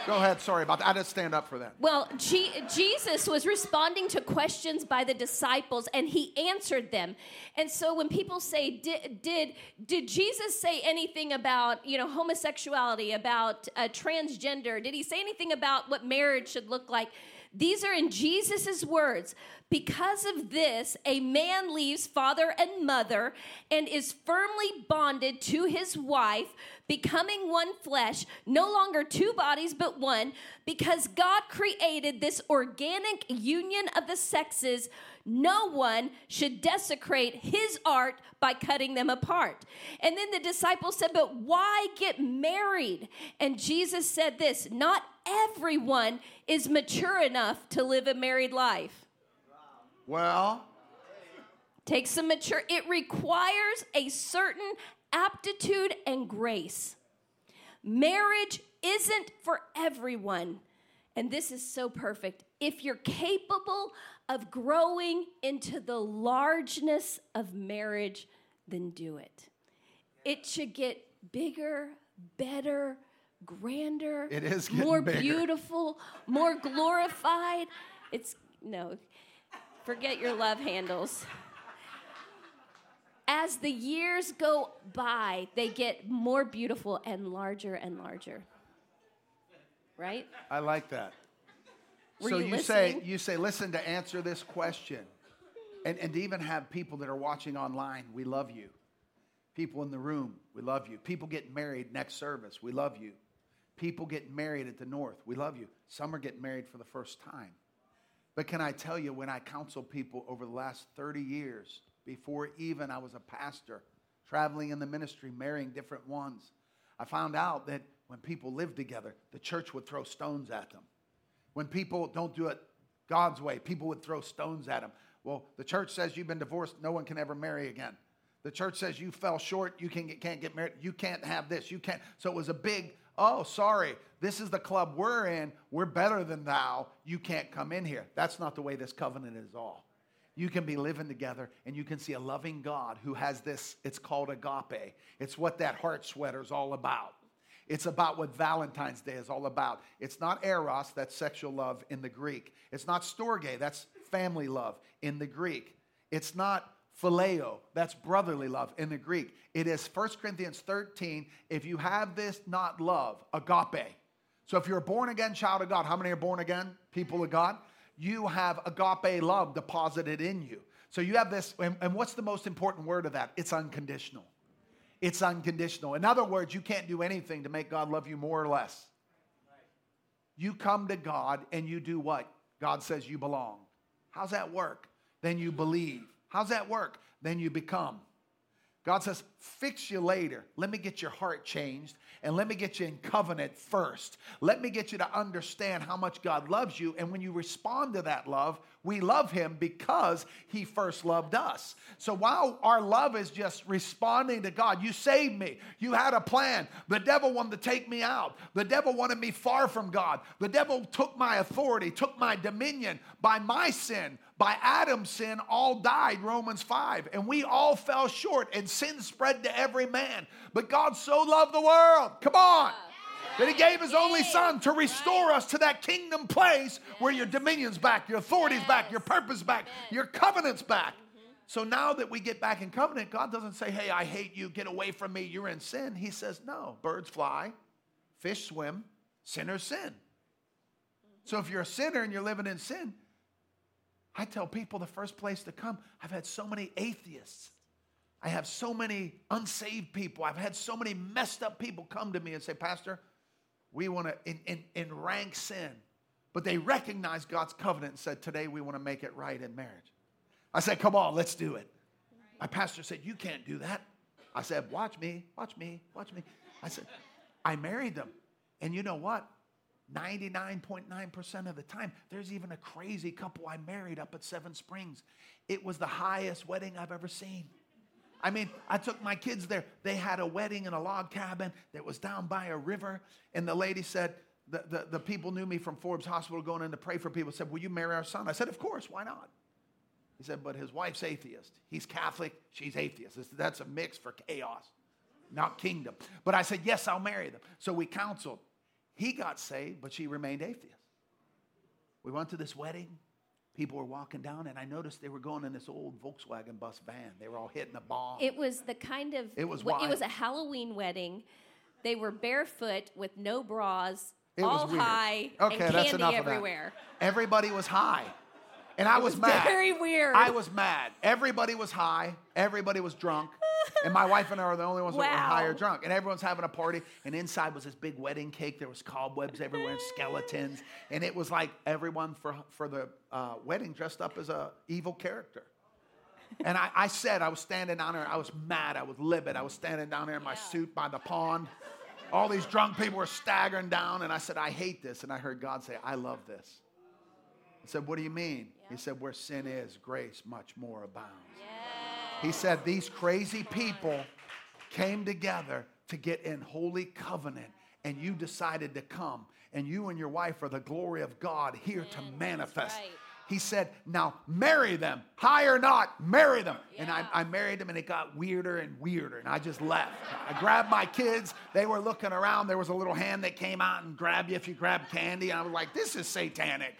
Go ahead. Sorry about that. I didn't stand up for that. Well, Je- Jesus was responding to questions by the disciples and he answered them. And so when people say, did, did, did Jesus say anything about, you know, homosexuality, about uh, transgender? Did he say anything about what marriage should look like? These are in Jesus' words. Because of this, a man leaves father and mother and is firmly bonded to his wife, becoming one flesh, no longer two bodies but one, because God created this organic union of the sexes. No one should desecrate his art by cutting them apart. And then the disciples said, But why get married? And Jesus said this Not everyone is mature enough to live a married life. Well, Take some mature, it requires a certain aptitude and grace. Marriage isn't for everyone. And this is so perfect. If you're capable of growing into the largeness of marriage, then do it. It should get bigger, better, grander, It is more bigger. beautiful, more glorified. It's no, forget your love handles as the years go by, they get more beautiful and larger and larger. Right? I like that. Were so you, you, say you say listen to answer this question. And, and to even have people that are watching online we love you. People in the room we love you. People getting married next service we love you. People getting married at the north we love you. Some are getting married for the first time. But can i tell you when i counsel people over the last 30 years before even i was a pastor traveling in the ministry marrying different ones i found out that when people lived together the church would throw stones at them when people don't do it God's way, people would throw stones at them. Well, the church says you've been divorced, no one can ever marry again. The church says you fell short, you can get, can't get married, you can't have this, you can't. So it was a big, oh, sorry, this is the club we're in, we're better than thou, you can't come in here. That's not the way this covenant is all. You can be living together and you can see a loving God who has this, it's called agape. It's what that heart sweater is all about. It's about what Valentine's Day is all about. It's not eros, that's sexual love in the Greek. It's not storge, that's family love in the Greek. It's not phileo, that's brotherly love in the Greek. It is 1 Corinthians 13. If you have this not love, agape. So if you're a born again child of God, how many are born again people of God? You have agape love deposited in you. So you have this, and, and what's the most important word of that? It's unconditional. It's unconditional. In other words, you can't do anything to make God love you more or less. You come to God and you do what? God says you belong. How's that work? Then you believe. How's that work? Then you become. God says, fix you later. Let me get your heart changed and let me get you in covenant first. Let me get you to understand how much God loves you. And when you respond to that love, we love Him because He first loved us. So while our love is just responding to God, you saved me. You had a plan. The devil wanted to take me out. The devil wanted me far from God. The devil took my authority, took my dominion by my sin by Adam's sin, all died, Romans 5. And we all fell short, and sin spread to every man. But God so loved the world, come on, that He gave His only Son to restore us to that kingdom place where your dominion's back, your authority's back, your purpose back, your covenant's back. So now that we get back in covenant, God doesn't say, Hey, I hate you, get away from me, you're in sin. He says, No, birds fly, fish swim, sinners sin. So if you're a sinner and you're living in sin, I tell people the first place to come. I've had so many atheists. I have so many unsaved people. I've had so many messed up people come to me and say, Pastor, we want to in, rank sin. But they recognize God's covenant and said, Today we want to make it right in marriage. I said, Come on, let's do it. My pastor said, You can't do that. I said, Watch me, watch me, watch me. I said, I married them. And you know what? 99.9% of the time. There's even a crazy couple I married up at Seven Springs. It was the highest wedding I've ever seen. I mean, I took my kids there. They had a wedding in a log cabin that was down by a river. And the lady said, the, the, the people knew me from Forbes Hospital going in to pray for people, said, Will you marry our son? I said, Of course, why not? He said, But his wife's atheist. He's Catholic, she's atheist. That's a mix for chaos, not kingdom. But I said, Yes, I'll marry them. So we counseled. He got saved, but she remained atheist. We went to this wedding. People were walking down, and I noticed they were going in this old Volkswagen bus van. They were all hitting a bomb. It was the kind of It was wild. it was a Halloween wedding. They were barefoot with no bras, It all high, Okay, and that's candy enough everywhere. of that. Everybody was high. And I was, was mad. very weird. I was mad. Everybody was high. Everybody was drunk. And my wife and I are the only ones that were Wow. high or drunk. And everyone's having a party. And inside was this big wedding cake. There was cobwebs everywhere and skeletons. And it was like everyone for, for the uh, wedding dressed up as a evil character. And I, I said, I was standing down there. I was mad. I was livid. I was standing down there in my suit by the pond. All these drunk people were staggering down. And I said, I hate this. And I heard God say, I love this. I said, What do you mean? He said, Where sin is, grace much more abounds. He said, These crazy people came together to get in holy covenant, and you decided to come, and you and your wife are the glory of God here to manifest. right. He said, Now marry them, high or not, marry them. And I, I married them, and it got weirder and weirder, and I just left. I grabbed my kids, they were looking around. There was a little hand that came out and grabbed you if you grabbed candy, and I was like, This is satanic.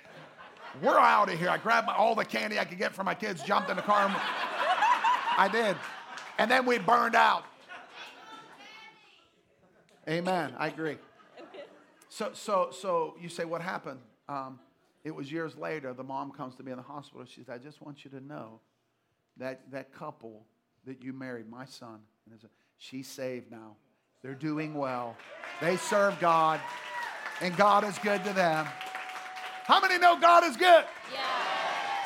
We're out of here. I grabbed my, all the candy I could get for my kids, jumped in the car. and- I did. And then we burned out. Amen. I agree. So, so, so you say, what happened? Um, It was years later, the mom comes to me in the hospital. She said, I just want you to know that that couple that you married, my son, and his, she's saved now. They're doing well. They serve God, and God is good to them. How many know God is good? Yeah.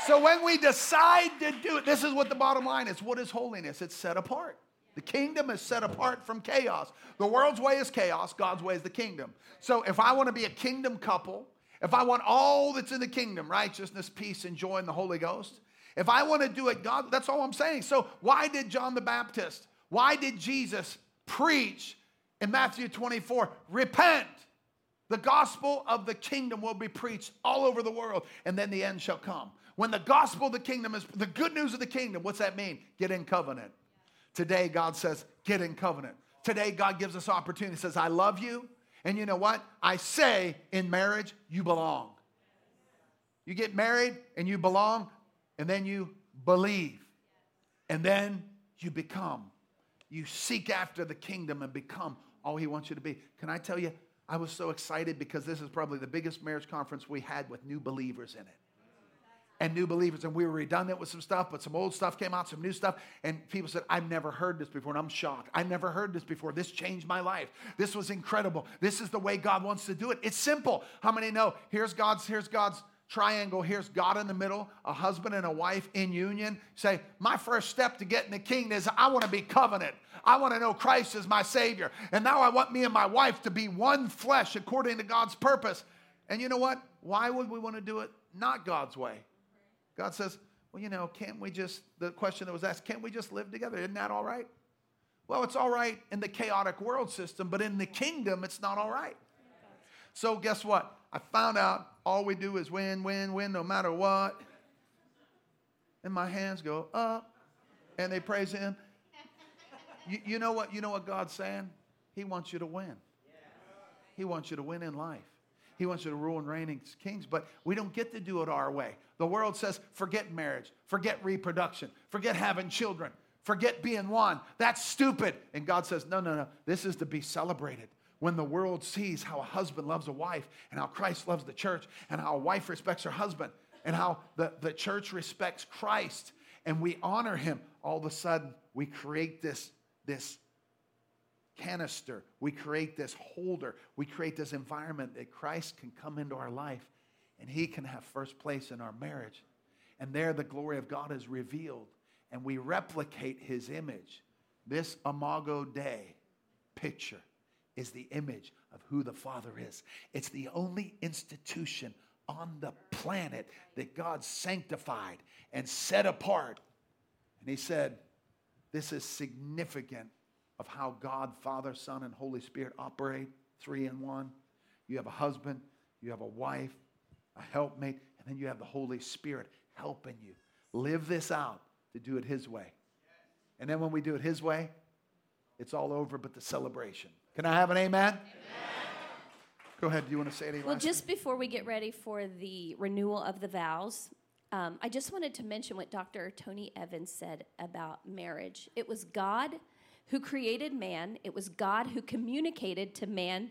So when we decide to do it, this is what the bottom line is. What is holiness? It's set apart. The kingdom is set apart from chaos. The world's way is chaos, God's way is the kingdom. So if I want to be a kingdom couple, if I want all that's in the kingdom, righteousness, peace, and joy in the Holy Ghost, if I want to do it, God, that's all I'm saying. So why did John the Baptist, why did Jesus preach in Matthew 24, repent? The gospel of the kingdom will be preached all over the world, and then the end shall come. When the gospel of the kingdom is the good news of the kingdom, what's that mean? Get in covenant. Today, God says, get in covenant. Today, God gives us opportunity. He says, I love you. And you know what? I say in marriage, you belong. You get married and you belong, and then you believe. And then you become. You seek after the kingdom and become all He wants you to be. Can I tell you, I was so excited because this is probably the biggest marriage conference we had with new believers in it and new believers. And we were redundant with some stuff, but some old stuff came out, some new stuff. And people said, I've never heard this before. And I'm shocked. I've never heard this before. This changed my life. This was incredible. This is the way God wants to do it. It's simple. How many know? Here's God's, here's God's triangle. Here's God in the middle, a husband and a wife in union. Say, my first step to getting the kingdom is I want to be covenant. I want to know Christ is my Savior. And now I want me and my wife to be one flesh according to God's purpose. And you know what? Why would we want to do it not God's way? God says, well, you know, can't we just, the question that was asked, can't we just live together? Isn't that all right? Well, it's all right in the chaotic world system, but in the kingdom, it's not all right. So, guess what? I found out all we do is win, win, win, no matter what. And my hands go up, and they praise Him. You, you know what? You know what God's saying? He wants you to win. He wants you to win in life. He wants you to rule and reign as kings, but we don't get to do it our way. The world says, forget marriage, forget reproduction, forget having children, forget being one. That's stupid. And God says, no, no, no. This is to be celebrated. When the world sees how a husband loves a wife and how Christ loves the church and how a wife respects her husband and how the, the church respects Christ and we honor him, all of a sudden we create this, this canister. We create this holder. We create this environment that Christ can come into our life and he can have first place in our marriage. And there the glory of God is revealed, and we replicate his image. This Imago Dei picture is the image of who the Father is. It's the only institution on the planet that God sanctified and set apart. And he said, This is significant of how God, Father, Son, and Holy Spirit operate three in one. You have a husband, you have a wife, a helpmate, and then you have the Holy Spirit helping you live this out to do it His way. And then when we do it His way, it's all over but the celebration. Can I have an amen? amen. Go ahead. Do you want to say anything? Well, just before we get ready for the renewal of the vows, um, I just wanted to mention what Dr. Tony Evans said about marriage. It was God who created man, it was God who communicated to man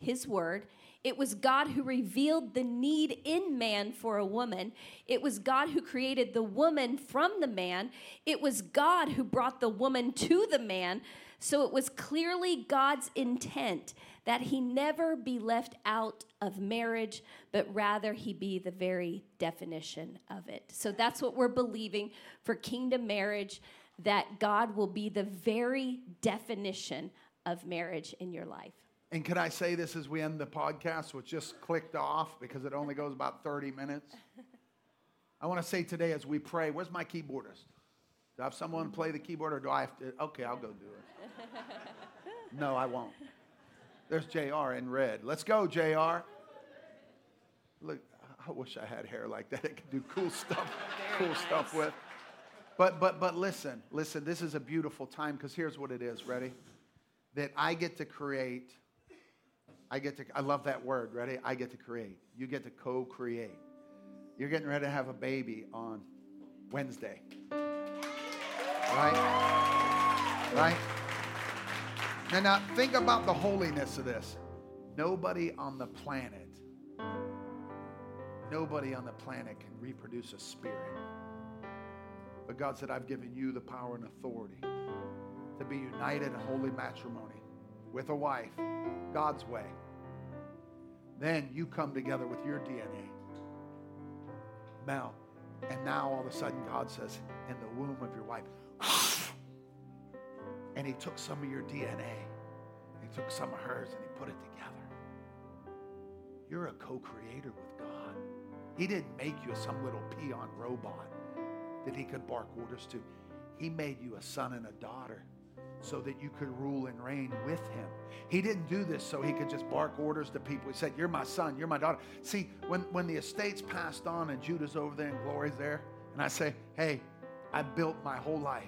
his word, it was God who revealed the need in man for a woman. It was God who created the woman from the man. It was God who brought the woman to the man. So it was clearly God's intent that he never be left out of marriage, but rather he be the very definition of it. So that's what we're believing for kingdom marriage that God will be the very definition of marriage in your life. And can I say this as we end the podcast, which just clicked off because it only goes about 30 minutes? I want to say today as we pray, where's my keyboardist? Do I have someone play the keyboard or do I have to? Okay, I'll go do it. No, I won't. There's JR in red. Let's go, JR. Look, I wish I had hair like that. I could do cool stuff, cool nice. stuff with. But but but listen, listen, this is a beautiful time because here's what it is. Ready? That I get to create I get to, I love that word. Ready? I get to create. You get to co create. You're getting ready to have a baby on Wednesday. Right? Right? And now think about the holiness of this. Nobody on the planet Nobody on the planet can reproduce a spirit. But God said, I've given you the power and authority to be united in holy matrimony with a wife, God's way. Then you come together with your DNA. Now, and now all of a sudden God says, in the womb of your wife, and he took some of your DNA, he took some of hers, and he put it together. You're a co creator with God. He didn't make you some little peon robot that he could bark orders to. He made you a son and a daughter so that you could rule and reign with him. He didn't do this so he could just bark orders to people. He said, You're my son, you're my daughter. See, when, when the estate's passed on and Judah's over there and Glory's there, and I say, Hey, I built my whole life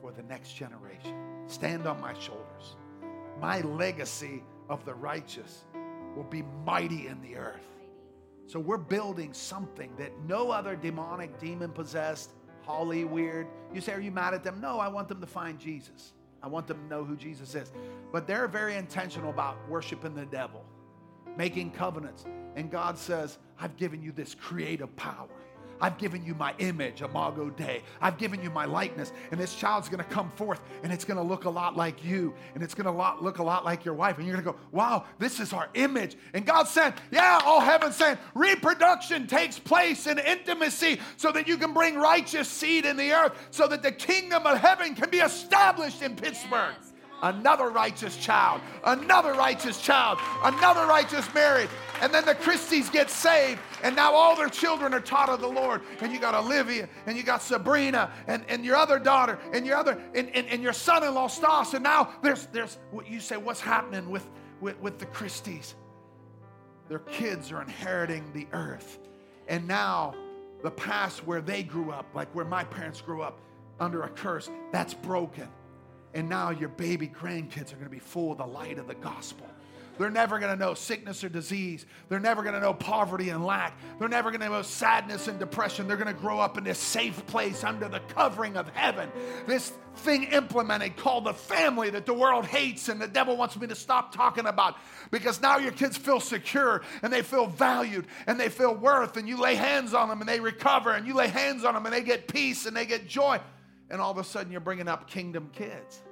for the next generation. Stand on my shoulders. My legacy of the righteous will be mighty in the earth. So we're building something that no other demonic, demon possessed, Holly weird. You say, Are you mad at them? No, I want them to find Jesus. I want them to know who Jesus is. But they're very intentional about worshiping the devil, making covenants. And God says, I've given you this creative power. I've given you my image, Imago Dei. I've given you my likeness. And this child's going to come forth and it's going to look a lot like you. And it's going to look a lot like your wife. And you're going to go, wow, this is our image. And God said, yeah, all heaven said, reproduction takes place in intimacy so that you can bring righteous seed in the earth so that the kingdom of heaven can be established in Pittsburgh. Yes another righteous child, another righteous child, another righteous marriage. And then the Christies get saved, and now all their children are taught of the Lord. And you got Olivia, and you got Sabrina, and, and your other daughter, and your other, and, and, and your son-in-law Stas. And now there's there's what you say, what's happening with, with, with the Christies? Their kids are inheriting the earth. And now the past where they grew up, like where my parents grew up under a curse, that's broken. And now your baby grandkids are going to be full of the light of the gospel. They're never going to know sickness or disease. They're never going to know poverty and lack. They're never going to know sadness and depression. They're going to grow up in this safe place under the covering of heaven. This thing implemented called the family that the world hates and the devil wants me to stop talking about because now your kids feel secure and they feel valued and they feel worth and you lay hands on them and they recover and you lay hands on them and they get peace and they get joy and all of a sudden you're bringing up kingdom kids.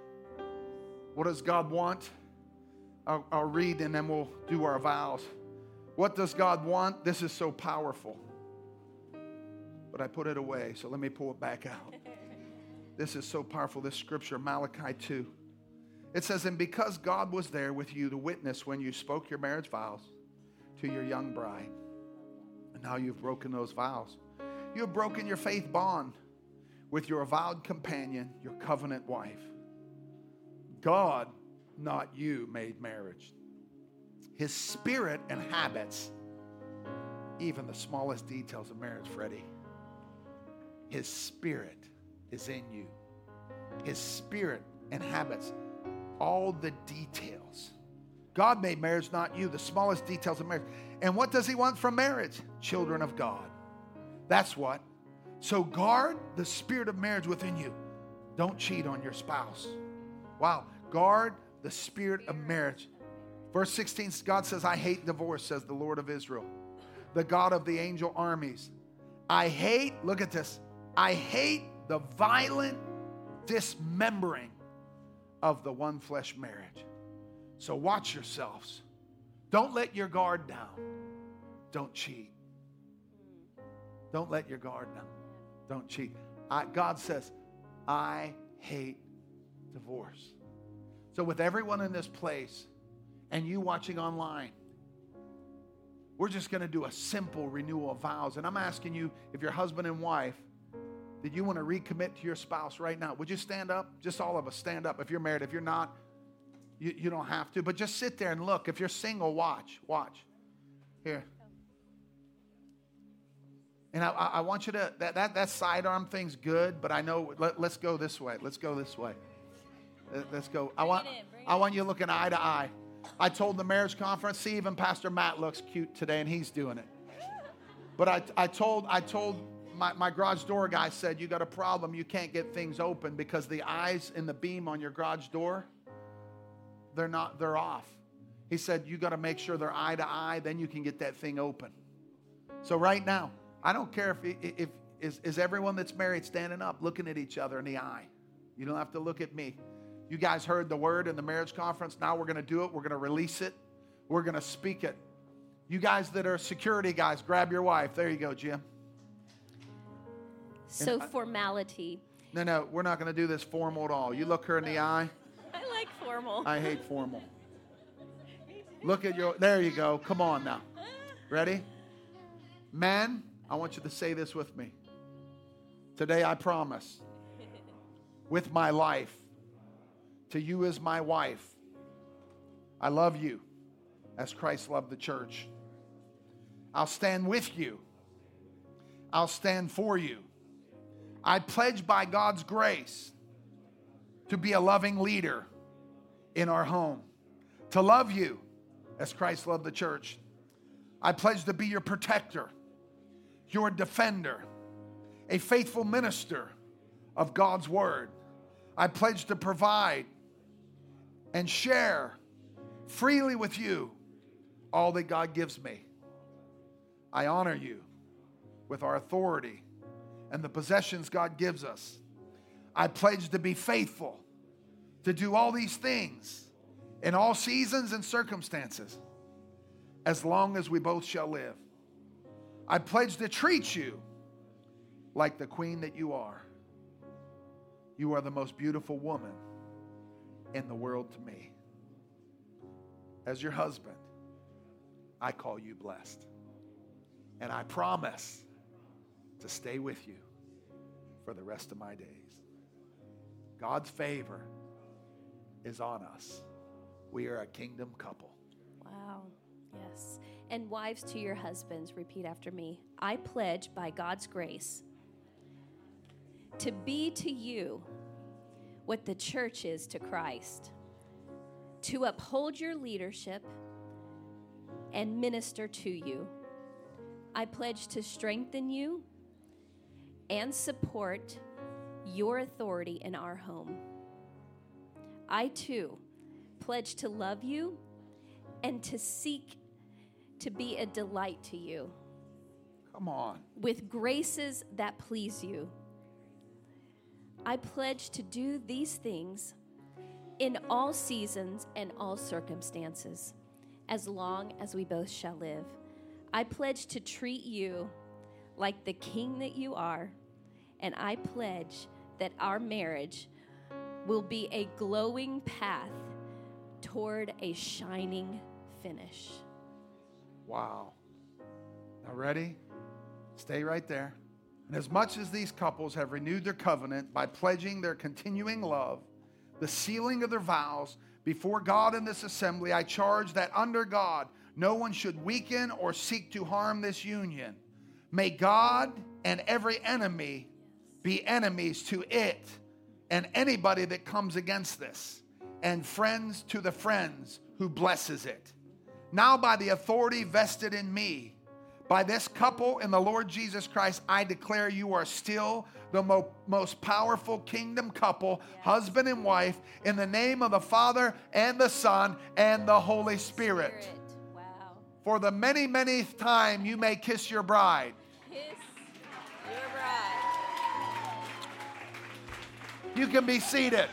What does God want? I'll, I'll, read and then we'll do our vows. What does God want? This is so powerful. But I put it away, so let me pull it back out. This is so powerful, this scripture, Malachi 2. It says, And because God was there with you to witness when you spoke your marriage vows to your young bride, and now you've broken those vows, you have broken your faith bond with your avowed companion, your covenant wife. God, not you, made marriage. His spirit and habits, even the smallest details of marriage, Freddie, his spirit is in you. His spirit and habits, all the details. God made marriage, not you, the smallest details of marriage. And what does he want from marriage? Children of God. That's what. So guard the spirit of marriage within you. Don't cheat on your spouse. Wow. Guard the spirit of marriage. Verse 16, God says, I hate divorce, says the Lord of Israel, the God of the angel armies. I hate, look at this, I hate the violent dismembering of the one flesh marriage. So watch yourselves. Don't let your guard down. Don't cheat. Don't let your guard down. Don't cheat. I, God says, I hate divorce. So, with everyone in this place and you watching online, we're just going to do a simple renewal of vows. And I'm asking you, if you're husband and wife, did you want to recommit to your spouse right now? Would you stand up? Just all of us stand up. If you're married, if you're not, you, you don't have to. But just sit there and look. If you're single, watch. Watch. Here. And I, I want you to, that, that, that sidearm thing's good, but I know, let, us go this way. Let's go this way. Let's go. I want, I want you looking eye to eye. I told the marriage conference, see, even Pastor Matt looks cute today, and he's doing it. But I, I told, I told my, my garage door guy said, you got a problem. You can't get things open because the eyes in the beam on your garage door, they're not, they're off. He said, you got to make sure they're eye to eye, then you can get that thing open. So right now, I don't care if if is, is everyone that's married standing up, looking at each other in the eye. You don't have to look at me. You guys heard the word in the marriage conference. Now we're going to do it. We're going to release it. We're going to speak it. You guys that are security guys, grab your wife. There you go, Jim. So formality. No, no, we're not going to do this formal at all. You look her in the eye. I like formal. I hate formal. Look at your, there you go. Come on now. Ready? Men, I want you to say this with me. Today I promise, with my life, to you as my wife, I love you as Christ loved the church. I'll stand with you. I'll stand for you. I pledge by God's grace to be a loving leader in our home, to love you as Christ loved the church. I pledge to be your protector, your defender, a faithful minister of God's word. I pledge to provide and share freely with you all that God gives me. I honor you with our authority and the possessions God gives us. I pledge to be faithful, to do all these things in all seasons and circumstances, as long as we both shall live. I pledge to treat you like the queen that you are. You are the most beautiful woman in the world to me. As your husband, I call you blessed. And I promise to stay with you for the rest of my days. God's favor is on us. We are a kingdom couple. Wow. Yes. And wives to your husbands, repeat after me. I pledge by God's grace to be to you what the church is to Christ, to uphold your leadership and minister to you. I pledge to strengthen you and support your authority in our home. I too pledge to love you and to seek to be a delight to you. Come on. With graces that please you. I pledge to do these things in all seasons and all circumstances, as long as we both shall live. I pledge to treat you like the king that you are, and I pledge that our marriage will be a glowing path toward a shining finish. Wow. Now, ready? Stay right there. And as much as these couples have renewed their covenant by pledging their continuing love, the sealing of their vows before God in this assembly, I charge that under God, no one should weaken or seek to harm this union. May God and every enemy be enemies to it and anybody that comes against this, and friends to the friends who blesses it. Now, by the authority vested in me, by this couple in the Lord Jesus Christ, I declare you are still the mo- most powerful kingdom couple, husband and wife, in the name of the Father and the Son and the Holy Spirit. Spirit. Wow. For the many, many time you may kiss your bride. Kiss your bride. You can be seated.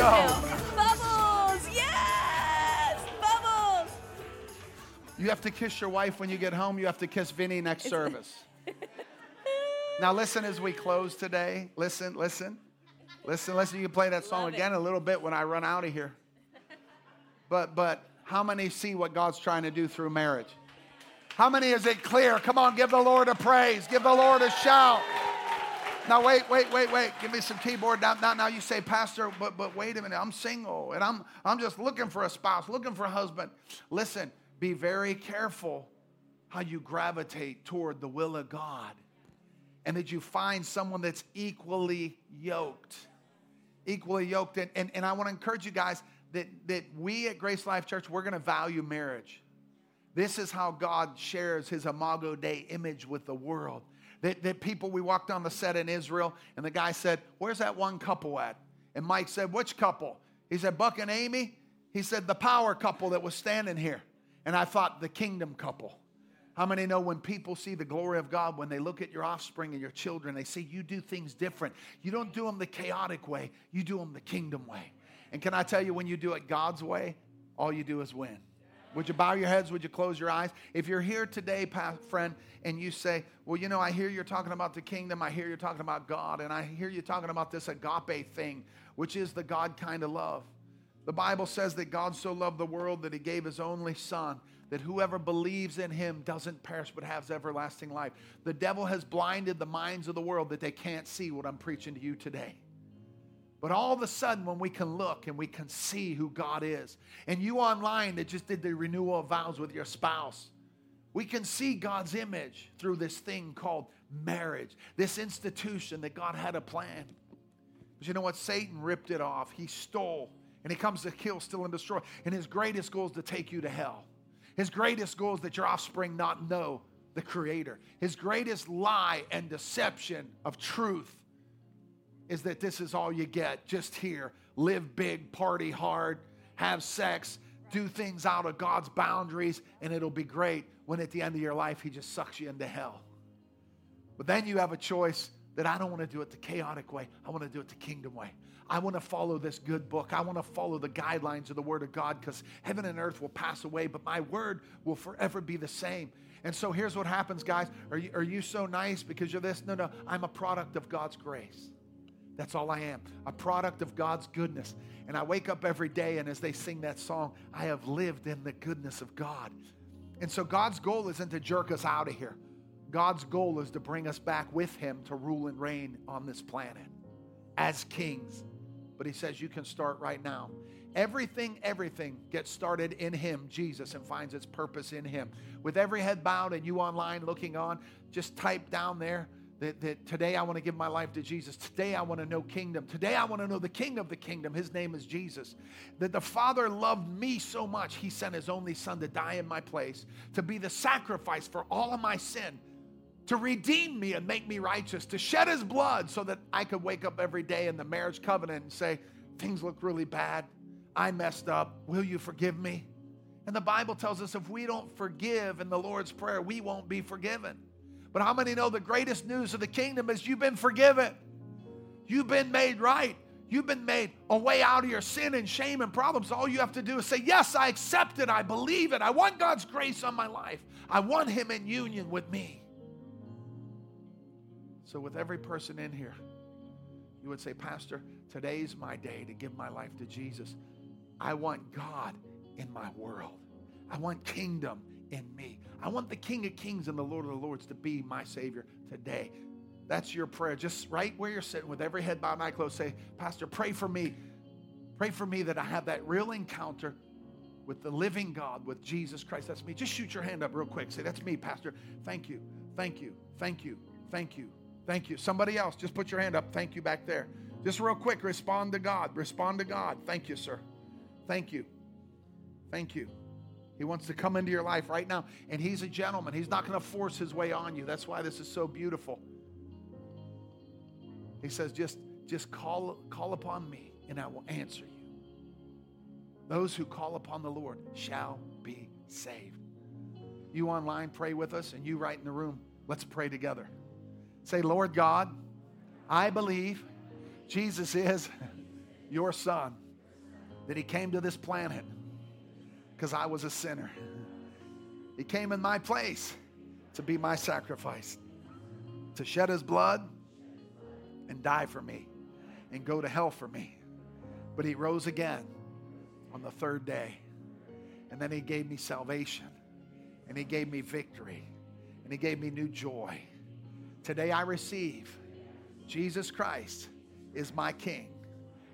Go. Bubbles! Yes! Bubbles! You have to kiss your wife when you get home. You have to kiss Vinny next service. now, listen as we close today. Listen, listen. Listen, listen. You can play that song Love again it. a little bit when I run out of here. But, but how many see what God's trying to do through marriage? How many is it clear? Come on, give the Lord a praise. Give the Lord a shout. Now wait, wait, wait, wait. Give me some keyboard. Now, now, now you say, Pastor, but but wait a minute. I'm single and I'm I'm just looking for a spouse, looking for a husband. Listen, be very careful how you gravitate toward the will of God. And that you find someone that's equally yoked. Equally yoked. And, and, and I want to encourage you guys that, that we at Grace Life Church, we're going to value marriage. This is how God shares his Imago Dei image with the world That, that people, we walked on the set in Israel, and the guy said, Where's that one couple at? And Mike said, Which couple? He said, Buck and Amy. He said, The power couple that was standing here. And I thought, The kingdom couple. How many know when people see the glory of God, when they look at your offspring and your children, they see you do things different? You don't do them the chaotic way, you do them the kingdom way. And can I tell you, when you do it God's way, all you do is win. Would you bow your heads? Would you close your eyes? If you're here today, friend, and you say, Well, you know, I hear you're talking about the kingdom, I hear you're talking about God, and I hear you talking about this agape thing, which is the God kind of love. The Bible says that God so loved the world that he gave his only son, that whoever believes in him doesn't perish but has everlasting life. The devil has blinded the minds of the world that they can't see what I'm preaching to you today. But all of a sudden, when we can look and we can see who God is, and you online that just did the renewal of vows with your spouse, we can see God's image through this thing called marriage, this institution that God had a plan. But you know what? Satan ripped it off. He stole, and he comes to kill, steal, and destroy. And his greatest goal is to take you to hell. His greatest goal is that your offspring not know the Creator. His greatest lie and deception of truth is that this is all you get just here. Live big, party hard, have sex, do things out of God's boundaries, and it'll be great when at the end of your life, He just sucks you into hell. But then you have a choice that I don't want to do it the chaotic way, I want to do it the kingdom way. I want to follow this good book. I want to follow the guidelines of the Word of God because heaven and earth will pass away, but my Word will forever be the same. And so here's what happens, guys. Are you, are you so nice because you're this? No, no. I'm a product of God's grace. That's all I am, a product of God's goodness. And I wake up every day, and as they sing that song, I have lived in the goodness of God. And so God's goal isn't to jerk us out of here. God's goal is to bring us back with Him to rule and reign on this planet as kings. But He says you can start right now. Everything, everything gets started in Him, Jesus, and finds its purpose in Him. With every head bowed and you online looking on, just type down there that, that today I want to give my life to Jesus. Today I want to know kingdom. Today I want to know the king of the kingdom. His name is Jesus. That the Father loved me so much, he sent his only son to die in my place, to be the sacrifice for all of my sin, to redeem me and make me righteous, to shed his blood so that I could wake up every day in the marriage covenant and say, Things look really bad. I messed up. Will you forgive me? And the Bible tells us if we don't forgive in the Lord's Prayer, we won't be forgiven. But how many know the greatest news of the kingdom is you've been forgiven? You've been made right. You've been made a way out of your sin and shame and problems. All you have to do is say, Yes, I accept it. I believe it. I want God's grace on my life. I want Him in union with me. So, with every person in here, you would say, Pastor, today's my day to give my life to Jesus. I want God in my world, I want kingdom in me. I want the King of Kings and the Lord of the Lords to be my Savior today. That's your prayer. Just right where you're sitting with every head bowed eye closed, say, Pastor, pray for me. Pray for me that I have that real encounter with the living God, with Jesus Christ. That's me. Just shoot your hand up real quick. Say, That's me, Pastor. Thank you. Thank you. Thank you. Thank you. Thank you. Somebody else, just put your hand up. Thank you back there. Just real quick, respond to God. Respond to God. Thank you, sir. Thank you. Thank you. He wants to come into your life right now. And He's a gentleman. He's not going to force His way on you. That's why this is so beautiful. He says, just, just call, call upon me and I will answer you. Those who call upon the Lord shall be saved. You online, pray with us, and you right in the room, let's pray together. Say, Lord God, I believe Jesus is your son, that he came to this planet because I was a sinner. He came in my place to be my sacrifice, to shed his blood and die for me and go to hell for me. But he rose again on the third day. And then he gave me salvation and he gave me victory and he gave me new joy. Today I receive Jesus Christ is my King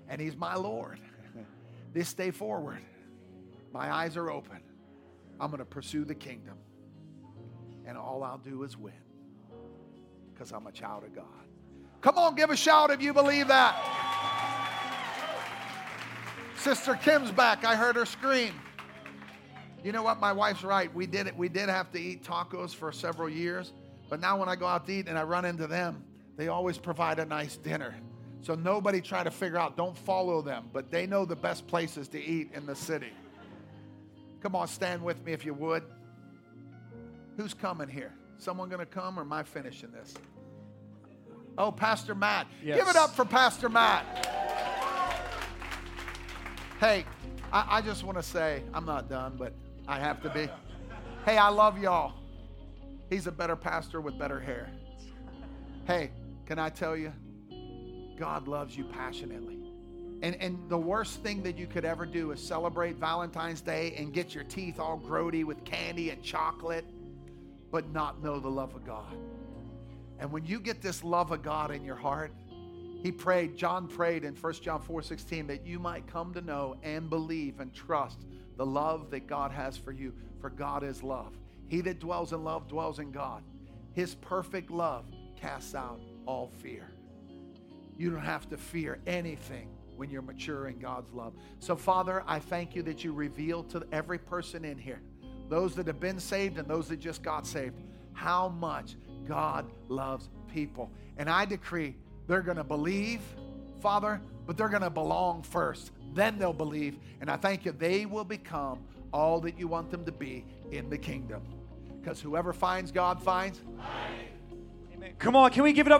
and he's my Lord. This day forward, my eyes are open. I'm going to pursue the kingdom. And all I'll do is win because I'm a child of God. Come on, give a shout if you believe that. Sister Kim's back. I heard her scream. You know what? My wife's right. We did it. We did have to eat tacos for several years, But now when I go out to eat and I run into them, they always provide a nice dinner. So nobody try to figure out, don't follow them, but they know the best places to eat in the city. Come on, stand with me if you would. Who's coming here? Someone going to come or am I finishing this? Oh, Pastor Matt. Yes. Give it up for Pastor Matt. Hey, I, I just want to say, I'm not done, but I have to be. Hey, I love y'all. He's a better pastor with better hair. Hey, can I tell you? God loves you passionately. And, and the worst thing that you could ever do is celebrate Valentine's Day and get your teeth all grody with candy and chocolate, but not know the love of God. And when you get this love of God in your heart, he prayed, John prayed in 1 John 4 16, that you might come to know and believe and trust the love that God has for you. For God is love. He that dwells in love dwells in God. His perfect love casts out all fear. You don't have to fear anything when you're mature in God's love. So, Father, I thank you that you reveal to every person in here, those that have been saved and those that just got saved, how much God loves people. And I decree they're going to believe, Father, but they're going to belong first. Then they'll believe. And I thank you, they will become all that you want them to be in the kingdom. Because whoever finds God finds. Amen. Come on, can we give it up?